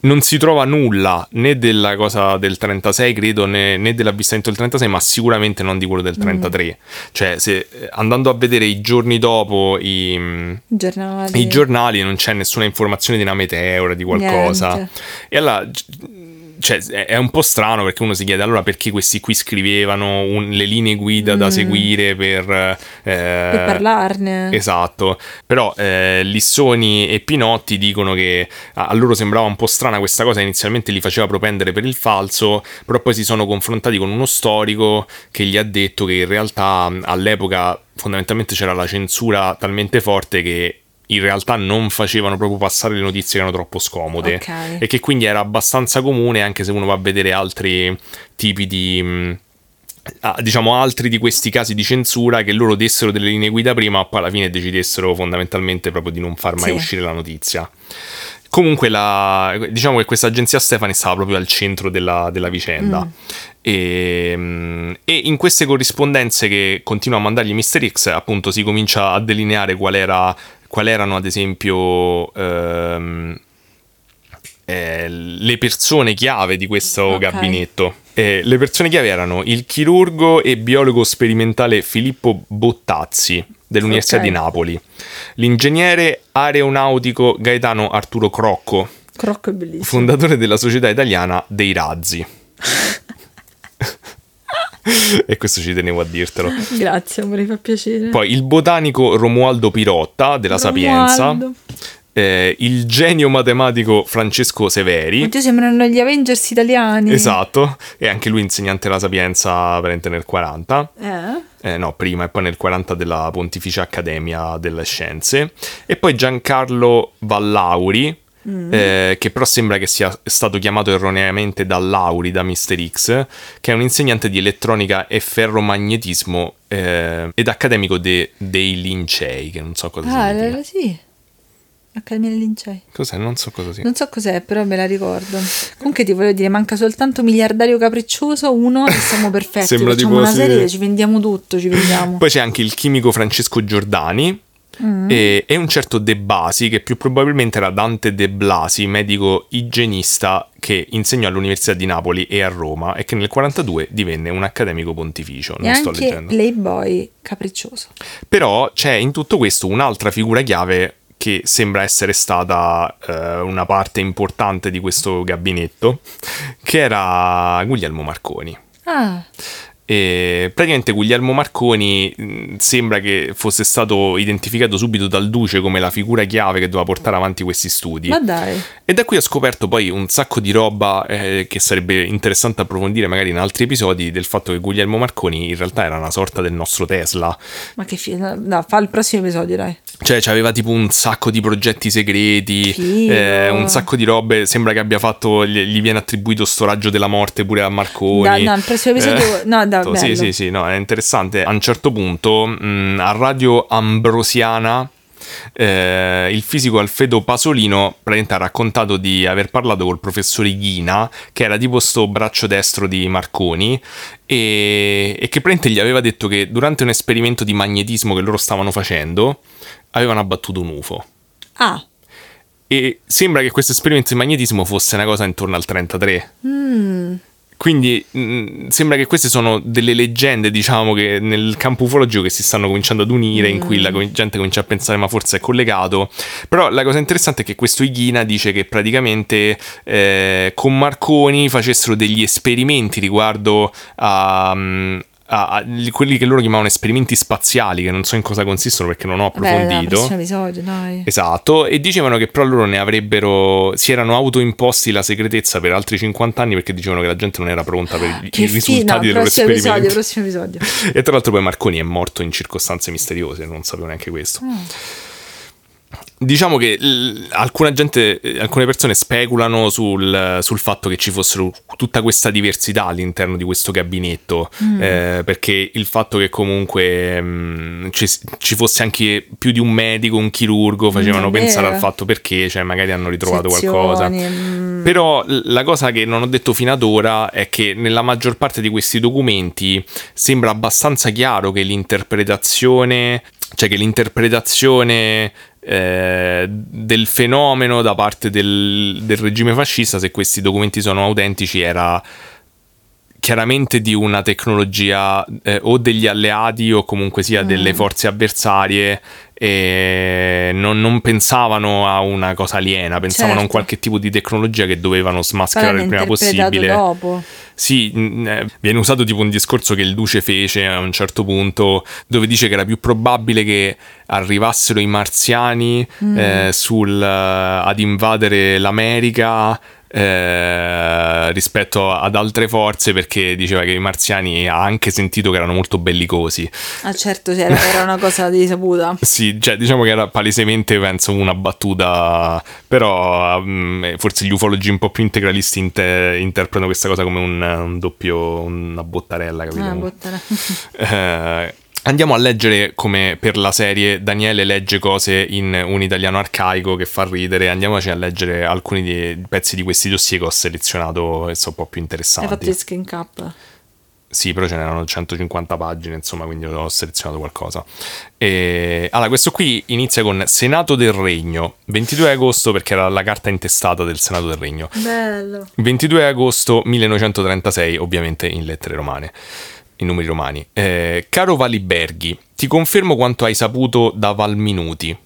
non si trova nulla né della cosa del 36, credo, né, né dell'avvistamento del 36, ma sicuramente non di quello del 33. Cioè, se, andando a vedere i giorni dopo i, mm, Giornali. i giornali non c'è nessuna informazione di una meteora, di qualcosa. Niente. E allora cioè, è un po' strano perché uno si chiede allora perché questi qui scrivevano un- le linee guida da seguire per, eh, Per parlarne. Esatto, però eh, Lissoni e Pinotti dicono che a a loro sembrava un po' strana questa cosa, inizialmente li faceva propendere per il falso, però poi si sono confrontati con uno storico che gli ha detto che in realtà all'epoca fondamentalmente c'era la censura talmente forte che in realtà non facevano proprio passare le notizie che erano troppo scomode Ok. e che quindi era abbastanza comune anche se uno va a vedere altri tipi di... ah, diciamo altri di questi casi di censura che loro dessero delle linee guida prima ma poi alla fine decidessero fondamentalmente proprio di non far mai Sì. uscire la notizia comunque la, diciamo che questa agenzia Stefani stava proprio al centro della, della vicenda e, mm, e in queste corrispondenze che continua a mandargli Mr. X appunto si comincia a delineare qual era qual erano ad esempio ehm, eh, le persone chiave di questo Ok. gabinetto. Eh, le persone chiave erano il chirurgo e biologo sperimentale Filippo Bottazzi dell'Università Ok. di Napoli, l'ingegnere aeronautico Gaetano Arturo Crocco, Crocco fondatore della Società Italiana dei Razzi. e questo ci tenevo a dirtelo. Grazie, amore, fa piacere. Poi il botanico Romualdo Pirotta della Sapienza, Romualdo. eh, il genio matematico Francesco Severi. Oddio, sembrano gli Avengers italiani. Esatto, e anche lui insegnante della Sapienza veramente nel 40. Eh? Eh, no, prima e poi nel 40 della Pontificia Accademia delle Scienze. E poi Giancarlo Vallauri, eh, che però sembra che sia stato chiamato erroneamente da Lauri, da Mr. X, che è un insegnante di elettronica e ferromagnetismo eh, ed accademico de- dei Lincei, che non so cosa Ah, significa. la- sì. Accademia dei Lincei. Cos'è? Non so cosa sia. Non so cos'è, però me la ricordo. Comunque ti voglio dire, manca soltanto miliardario capriccioso, uno e siamo perfetti. Sembra Facciamo tipo, una serie, ci vendiamo tutto, ci vendiamo. Poi c'è anche il chimico Francesco Giordani Mm. e, e un certo De Basi, che più probabilmente era Dante De Blasi, medico igienista che insegnò all'Università di Napoli e a Roma e che nel 42 divenne un accademico pontificio. e Non sto anche leggendo. Playboy capriccioso. Però c'è in tutto questo un'altra figura chiave che sembra essere stata eh, una parte importante di questo gabinetto, che era Guglielmo Marconi. Ah, E praticamente Guglielmo Marconi mh, sembra che fosse stato identificato subito dal Duce come la figura chiave che doveva portare avanti questi studi. Ma dai. E da qui ho scoperto poi un sacco di roba eh, che sarebbe interessante approfondire magari in altri episodi del fatto che Guglielmo Marconi in realtà era una sorta del nostro Tesla. Ma che figo. No, fa il prossimo episodio, dai. Cioè, aveva tipo un sacco di progetti segreti, eh, un sacco di robe. Sembra che abbia fatto, gli, gli viene attribuito sto raggio della morte pure a Marconi. Da- no, il prossimo episodio- no, da- sì, bello. sì, sì, no, è interessante. A un certo punto, mh, a Radio Ambrosiana, eh, il fisico Alfredo Pasolino praticamente ha raccontato di aver parlato col professore Ghina, che era tipo sto braccio destro di Marconi, e, e che praticamente gli aveva detto che durante un esperimento di magnetismo che loro stavano facendo, avevano abbattuto un UFO. Ah, E sembra che questo esperimento di magnetismo fosse una cosa intorno al 33. Quindi mh, sembra che queste sono delle leggende, diciamo, che nel campo ufologico che si stanno cominciando ad unire, in cui la co- gente comincia a pensare ma forse è collegato. Però la cosa interessante è che questo Ighina dice che praticamente eh, con Marconi facessero degli esperimenti riguardo a... mm, a- a quelli che loro chiamavano esperimenti spaziali, che non so in cosa consistono perché non ho approfondito. prossimo episodio, dai. Esatto, e dicevano che però loro ne avrebbero, si erano autoimposti la segretezza per altri 50 anni perché dicevano che la gente non era pronta per i, Che risultati dei loro prossimo episodio, prossimo episodio. E tra l'altro poi Marconi è morto in circostanze misteriose, non sapevo neanche questo. Diciamo che l- alcuna gente, eh, alcune persone speculano sul, sul fatto che ci fossero tutta questa diversità all'interno di questo gabinetto, eh, perché il fatto che comunque mh, ci, ci fosse anche più di un medico, un chirurgo, facevano è pensare al fatto perché, cioè magari hanno ritrovato Sezioni, qualcosa. mm. Però la cosa che non ho detto fino ad ora è che nella maggior parte di questi documenti sembra abbastanza chiaro che l'interpretazione, cioè che l'interpretazione eh, del fenomeno da parte del, del regime fascista, se questi documenti sono autentici, era chiaramente di una tecnologia eh, o degli alleati o comunque sia delle forze avversarie e non, non pensavano a una cosa aliena, pensavano a un Certo. qualche tipo di tecnologia che dovevano smascherare il prima possibile. dopo. Sì, mh, eh, viene usato tipo un discorso che il Duce fece a un certo punto, dove dice che era più probabile che arrivassero i marziani eh, sul, eh, ad invadere l'America eh, rispetto ad altre forze, perché diceva che i marziani ha anche sentito che erano molto bellicosi. Ah, certo, c'era- era una cosa di saputa. Sì, cioè, diciamo che era palesemente, penso, una battuta, però mm, forse gli ufologi un po' più integralisti inte- interpretano questa cosa come un, un doppio, una bottarella, capito? Ah, bottana. Eh, andiamo a leggere come per la serie Daniele legge cose in un italiano arcaico che fa ridere. Andiamoci a leggere alcuni dei pezzi di questi dossier che ho selezionato e sono un po' più Hai interessanti. fatto il screen cap. Sì, però ce n'erano 150 pagine, insomma, quindi ho selezionato qualcosa. E... Allora, questo qui inizia con Senato del Regno, 22 agosto perché era la carta intestata del Senato del Regno. Bello. 22 agosto 1936, ovviamente in lettere romane, in numeri romani. Eh, caro Valiberghi, ti confermo quanto hai saputo da Valminuti.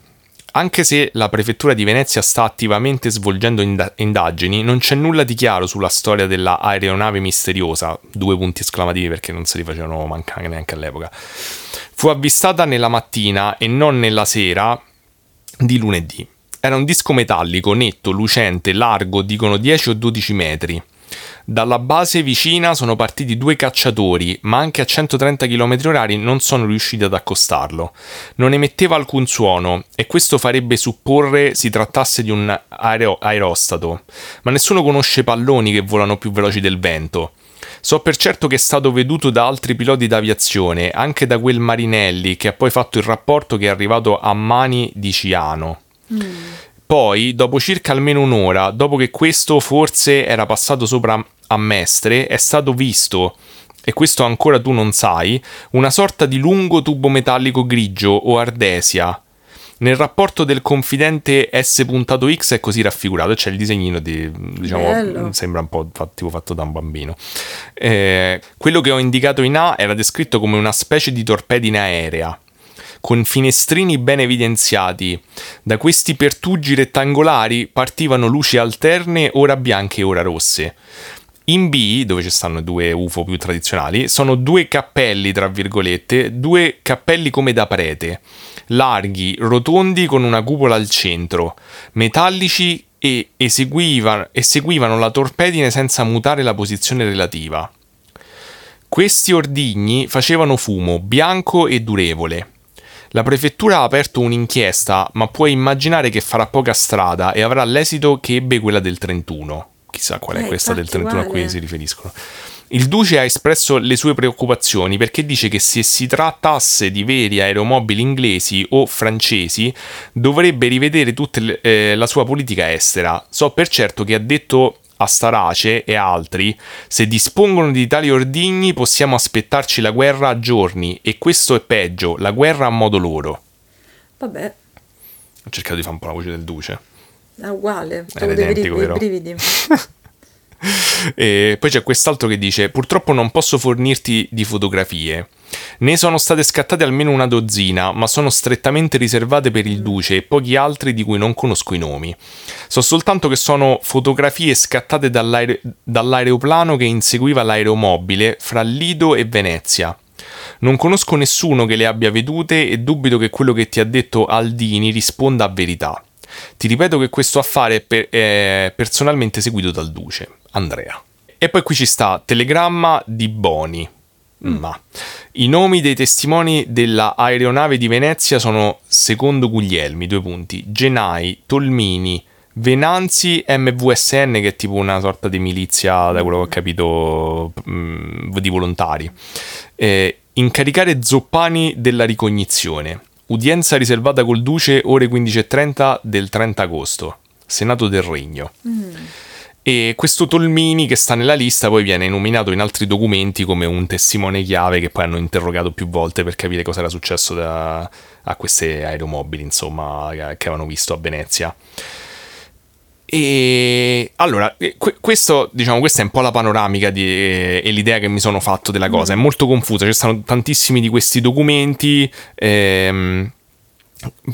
Anche se la prefettura di Venezia sta attivamente svolgendo inda- indagini, non c'è nulla di chiaro sulla storia della aeronave misteriosa, due punti esclamativi perché non se li facevano mancare neanche all'epoca. Fu avvistata nella mattina e non nella sera di lunedì. Era un disco metallico, netto, lucente, largo, dicono 10 o 12 metri. Dalla base vicina sono partiti due cacciatori, ma anche a 130 km orari non sono riusciti ad accostarlo. Non emetteva alcun suono e questo farebbe supporre si trattasse di un aereo- aerostato. Ma nessuno conosce palloni che volano più veloci del vento. So per certo che è stato veduto da altri piloti d'aviazione, anche da quel Marinelli che ha poi fatto il rapporto che è arrivato a mani di Ciano. Poi, dopo circa almeno un'ora, dopo che questo forse era passato sopra a Mestre, è stato visto, e questo ancora tu non sai, una sorta di lungo tubo metallico grigio o ardesia. Nel rapporto del confidente S.X è così raffigurato, c'è il disegnino di, diciamo, Bello. sembra un po' fa- tipo fatto da un bambino. Eh, quello che ho indicato in A era descritto come una specie di torpedine aerea con finestrini ben evidenziati. Da questi pertugi rettangolari partivano luci alterne, ora bianche e ora rosse. In B, dove ci stanno due UFO più tradizionali, sono due cappelli, tra virgolette, due cappelli come da prete, larghi, rotondi con una cupola al centro, metallici e eseguivano, eseguivano la torpedine senza mutare la posizione relativa. Questi ordigni facevano fumo bianco e durevole. La prefettura ha aperto un'inchiesta, ma puoi immaginare che farà poca strada e avrà l'esito che ebbe quella del 31. Chissà qual è Eh, questa del infatti, 31 a cui uguale. si riferiscono. Il duce ha espresso le sue preoccupazioni perché dice che se si trattasse di veri aeromobili inglesi o francesi dovrebbe rivedere tutta la sua politica estera. So per certo che ha detto a Starace e altri se dispongono di tali ordigni possiamo aspettarci la guerra a giorni e questo è peggio, la guerra a modo loro. Vabbè, Ho cercato di fare un po' la voce del duce. è uguale. Avevo dei identico, brivi- vero? brividi. E poi c'è quest'altro che dice: Purtroppo non posso fornirti di fotografie. Ne sono state scattate almeno una dozzina, ma sono strettamente riservate per il Duce e pochi altri di cui non conosco i nomi. So soltanto che sono fotografie scattate dall'aere- dall'aeroplano che inseguiva l'aeromobile fra Lido e Venezia. Non conosco nessuno che le abbia vedute e dubito che quello che ti ha detto Aldini risponda a verità. Ti ripeto che questo affare è, per- è personalmente seguito dal Duce, Andrea. E poi qui ci sta telegramma di Boni. Ma i nomi dei testimoni della aeronave di Venezia sono secondo Guglielmi, due punti, Genai, Tolmini, Venanzi, MVSN che è tipo una sorta di milizia, da quello che ho capito, mm, di volontari. Eh, incaricare Zoppani della ricognizione. Udienza riservata col Duce ore 15.30 del 30 agosto. Senato del Regno. E questo Tolmini che sta nella lista poi viene nominato in altri documenti come un testimone chiave che poi hanno interrogato più volte per capire cosa era successo da- a queste aeromobili, insomma, che avevano visto a Venezia. E allora, eh, que- questo, diciamo, questa è un po' la panoramica di- e l'idea che mi sono fatto della cosa. È molto confusa, ci stanno tantissimi di questi documenti. ehm,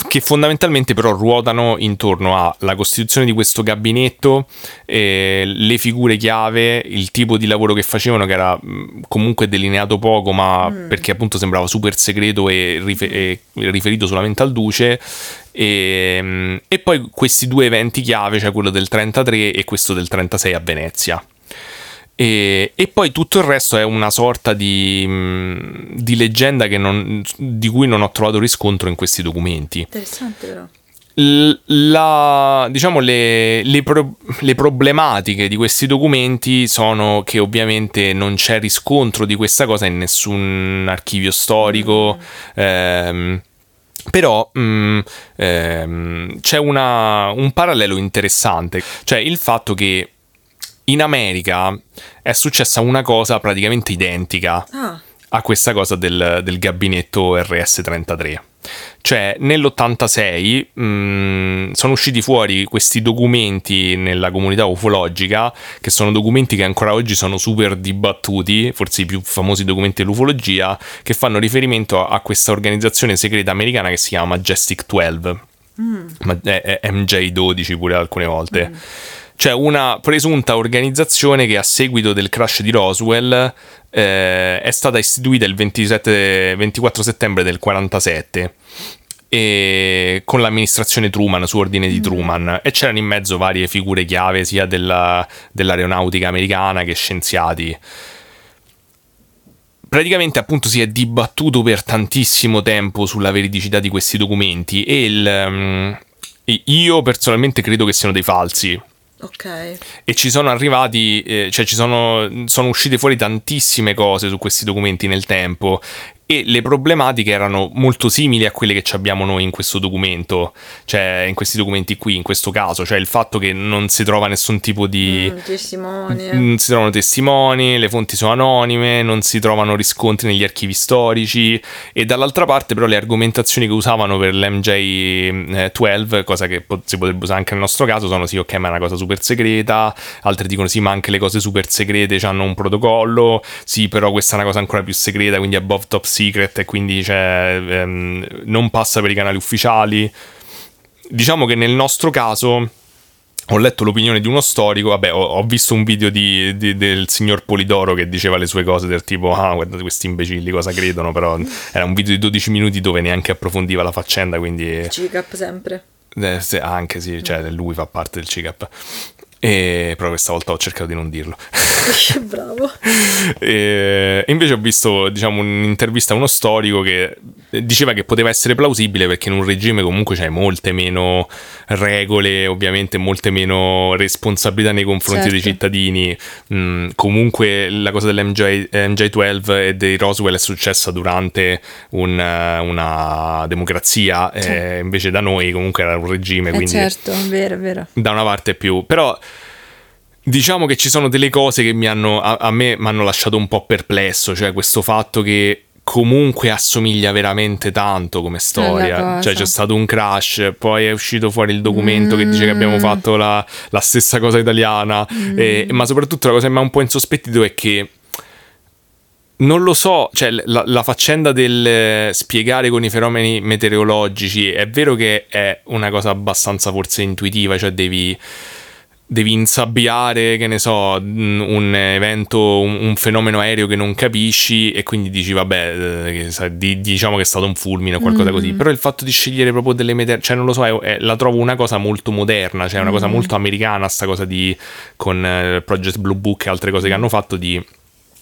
che fondamentalmente però ruotano intorno alla costituzione di questo gabinetto, eh, le figure chiave, il tipo di lavoro che facevano che era mh, comunque delineato poco ma perché appunto sembrava super segreto e, rife- e riferito solamente al duce e, mh, e poi questi due eventi chiave, cioè quello del 33 e questo del 36 a Venezia. E, e poi tutto il resto è una sorta di, mh, di leggenda che non- di cui non ho trovato riscontro in questi documenti. Interessante però. La- diciamo le, le pro- le problematiche di questi documenti sono che ovviamente non c'è riscontro di questa cosa in nessun archivio storico. ehm, però mh, ehm, c'è una- un parallelo interessante, cioè il fatto che in America è successa una cosa praticamente identica Ah, a questa cosa del, del gabinetto RS-33. Cioè, nell'86 mh, sono usciti fuori questi documenti nella comunità ufologica, che sono documenti che ancora oggi sono super dibattuti, forse i più famosi documenti dell'ufologia, che fanno riferimento a questa organizzazione segreta americana che si chiama Majestic 12. Ma è, è MJ12 pure alcune volte. Cioè una presunta organizzazione che a seguito del crash di Roswell eh, è stata istituita il 27 24 settembre del 47 e con l'amministrazione Truman su ordine di Truman. E c'erano in mezzo varie figure chiave sia della- dell'aeronautica americana che scienziati. Praticamente appunto si è dibattuto per tantissimo tempo sulla veridicità di questi documenti e il, mm, e io personalmente credo che siano dei falsi ok. e ci sono arrivati, eh, cioè ci sono, sono uscite fuori tantissime cose su questi documenti nel tempo e le problematiche erano molto simili a quelle che abbiamo noi in questo documento, cioè in questi documenti qui, in questo caso, cioè il fatto che non si trova nessun tipo di... Mm, testimoni. Non si trovano testimoni, le fonti sono anonime, non si trovano riscontri negli archivi storici e dall'altra parte però le argomentazioni che usavano per l'MJ12, cosa che si potrebbe usare anche nel nostro caso, sono sì ok ma è una cosa super segreta, altri dicono sì ma anche le cose super segrete hanno un protocollo, sì però questa è una cosa ancora più segreta quindi above top secret e quindi cioè, ehm, non passa per i canali ufficiali. Diciamo che nel nostro caso ho letto l'opinione di uno storico, vabbè, ho, ho visto un video di, di, del signor Polidoro che diceva le sue cose del tipo, ah, guardate questi imbecilli cosa credono, però era un video di 12 minuti dove neanche approfondiva la faccenda, quindi... CICAP sempre. Eh, se, anche sì, cioè lui fa parte del CICAP. E, però questa volta ho cercato di non dirlo. Bravo. e, invece ho visto diciamo, un'intervista a uno storico che diceva che poteva essere plausibile perché in un regime comunque c'è molte meno regole, ovviamente molte meno responsabilità nei confronti certo. dei cittadini. Mm, comunque la cosa dell'MJ, MJ12 e dei Roswell è successa durante un, una democrazia, sì. eh, invece da noi comunque era un regime. Eh quindi certo, vero, vero. Da una parte più. Però Diciamo che ci sono delle cose che mi hanno, a, a me mi hanno lasciato un po' perplesso, cioè questo fatto che comunque assomiglia veramente tanto come storia. Cioè c'è stato un crash, poi è uscito fuori il documento mm. che dice che abbiamo mm. fatto la, la stessa cosa italiana, mm. e, ma soprattutto la cosa che mi ha un po' insospettito è che non lo so, cioè la, la, faccenda del spiegare con i fenomeni meteorologici è vero che è una cosa abbastanza forse intuitiva, cioè devi devi insabbiare, che ne so, un evento, un, un, fenomeno aereo che non capisci e quindi dici vabbè, eh, diciamo che è stato un fulmine o qualcosa mm. così. Però il fatto di scegliere proprio delle meteor, cioè non lo so, è, è, la trovo una cosa molto moderna, cioè una mm. cosa molto americana sta cosa di con eh, Project Blue Book e altre cose che hanno fatto di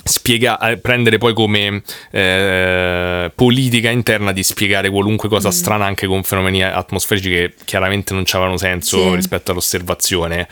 spiegare, prendere poi come eh, politica interna di spiegare qualunque cosa mm. strana anche con fenomeni atmosferici che chiaramente non avevano senso sì. rispetto all'osservazione.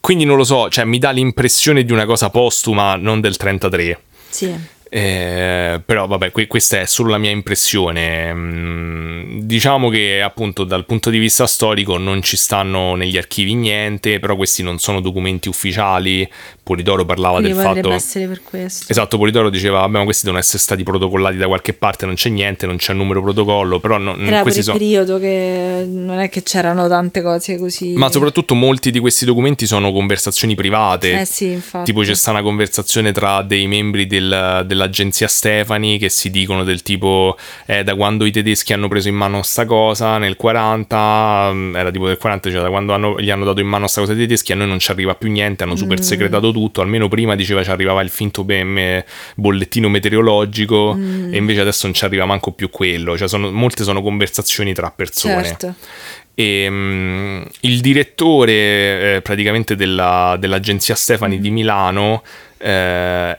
Quindi non lo so, cioè mi dà l'impressione di una cosa postuma, non del 33. Sì. Eh, però vabbè, que- questa è solo la mia impressione. Mm, diciamo che appunto dal punto di vista storico non ci stanno negli archivi niente, però questi non sono documenti ufficiali. Polidoro parlava Quindi del fatto... essere per questo. Esatto, Polidoro diceva, vabbè, ma questi devono essere stati protocollati da qualche parte, non c'è niente, non c'è il numero protocollo, però... No, Era questi per il periodo che non è che c'erano tante cose così... Ma soprattutto molti di questi documenti sono conversazioni private. Eh sì, infatti. Tipo c'è stata una conversazione tra dei membri del, della dell'agenzia Stefani che si dicono del tipo eh, da quando i tedeschi hanno preso in mano sta cosa nel 40 mm, era tipo del 40 cioè da quando hanno, gli hanno dato in mano sta cosa i tedeschi a noi non ci arriva più niente hanno super mm. segretato tutto almeno prima diceva ci arrivava il finto PM, bollettino meteorologico mm. e invece adesso non ci arriva manco più quello cioè sono, molte sono conversazioni tra persone certo. E, um, il direttore eh, praticamente della, dell'agenzia Stefani mm. di Milano eh,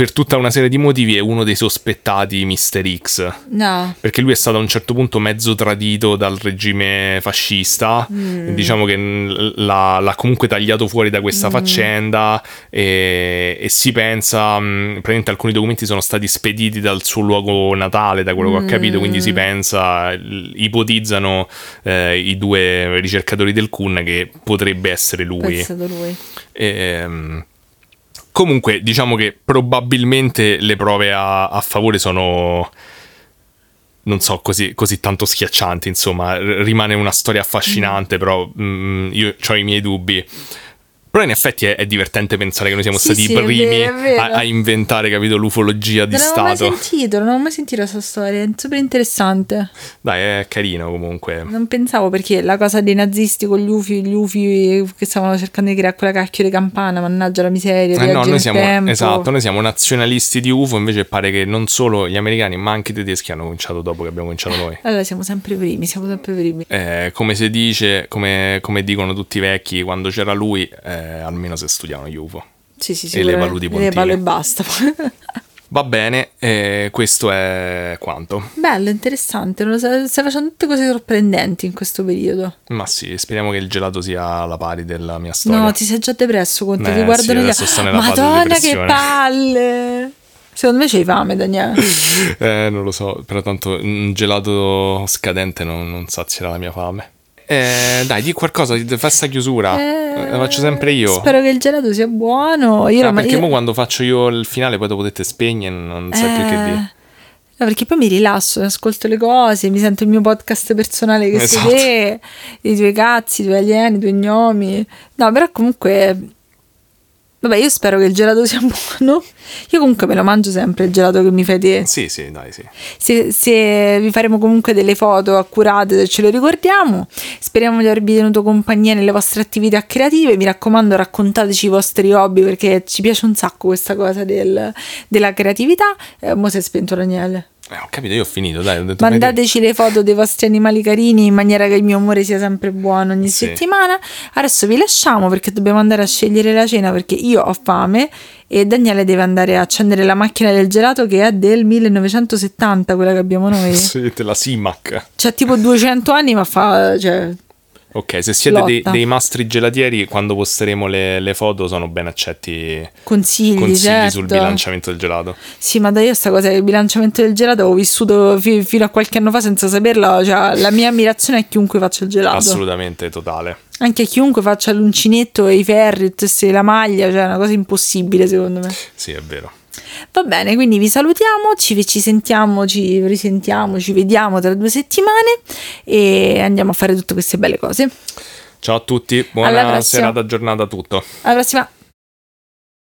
per tutta una serie di motivi è uno dei sospettati Mister X. No. Perché lui è stato a un certo punto mezzo tradito dal regime fascista. Mm. Diciamo che l'ha, l'ha, comunque tagliato fuori da questa mm. faccenda. E, e, si pensa, mh, mm, praticamente alcuni documenti sono stati spediti dal suo luogo natale, da quello mm. che ho capito. Quindi si pensa, ipotizzano eh, i due ricercatori del Kun che potrebbe essere lui. È stato lui. E, ehm, Comunque, diciamo che probabilmente le prove a, a favore sono non so, così, così, tanto schiaccianti, insomma, rimane una storia affascinante, mm. però mm, io ho i miei dubbi. Però in effetti è, è, divertente pensare che noi siamo sì, stati sì, i primi vero, vero. A, a, inventare, capito, l'ufologia di non Stato. Non ho mai sentito, non ho mai sentito questa storia, è super interessante. Dai, è carino comunque. Non pensavo perché la cosa dei nazisti con gli UFI, gli UFI che stavano cercando di creare quella cacchio di campana, mannaggia la miseria, eh no, noi siamo, esatto, noi siamo nazionalisti di UFO, invece pare che non solo gli americani, ma anche i tedeschi hanno cominciato dopo che abbiamo cominciato noi. Allora siamo sempre primi, siamo sempre primi. Eh, come si dice, come, come, dicono tutti i vecchi, quando c'era lui, eh, almeno se studiavano gli UFO. Sì, sì, sì. E le valuti Le valo e basta. Va bene, eh, questo è quanto. Bello, interessante. Stai facendo tutte cose sorprendenti in questo periodo. Ma sì, speriamo che il gelato sia alla pari della mia storia. No, ti sei già depresso con te. Eh, ti guardano sì, gli... Madonna, che palle! Secondo me c'hai fame, Daniele. eh, non lo so, però tanto un gelato scadente non, non sazierà la mia fame. Eh, dai, di qualcosa, di festa chiusura. Eh, Lo faccio sempre io. Spero che il gelato sia buono. Io ah, perché io... mo quando faccio io il finale poi lo potete spegnere, non sai eh... più che dire. No, perché poi mi rilasso, ascolto le cose, mi sento il mio podcast personale che esatto. sei te, i tuoi cazzi, i tuoi alieni, i tuoi gnomi. No, però comunque Vabbè, io spero che il gelato sia buono. Io comunque me lo mangio sempre il gelato che mi fai te. Sì, sì, dai, sì. Se, se vi faremo comunque delle foto accurate, se ce lo ricordiamo. Speriamo di avervi tenuto compagnia nelle vostre attività creative. Mi raccomando, raccontateci i vostri hobby perché ci piace un sacco questa cosa del- della creatività. Eh, mo si è spento Daniele. Eh, ho capito, io ho finito, dai. Ho detto Mandateci le foto dei vostri animali carini in maniera che il mio amore sia sempre buono ogni Sì. settimana. Adesso vi lasciamo perché dobbiamo andare a scegliere la cena perché io ho fame e Daniele deve andare a accendere la macchina del gelato che è del 1970, quella che abbiamo noi. Sì, della Simac. C'ha tipo 200 anni ma fa... Cioè, Ok, se siete dei, dei mastri gelatieri, quando posteremo le, le foto sono ben accetti consigli, consigli certo. sul bilanciamento del gelato. Sì, ma da io sta cosa del bilanciamento del gelato ho vissuto fi- fino a qualche anno fa senza saperlo. Cioè, la mia ammirazione è chiunque faccia il gelato. Assolutamente totale. Anche chiunque faccia l'uncinetto e i ferri, la maglia, cioè è una cosa impossibile secondo me. Sì, è vero. Va bene, quindi vi salutiamo, ci, ci sentiamo, ci risentiamo, ci vediamo tra due settimane e andiamo a fare tutte queste belle cose. Ciao a tutti, buona serata, giornata tutto. Alla prossima!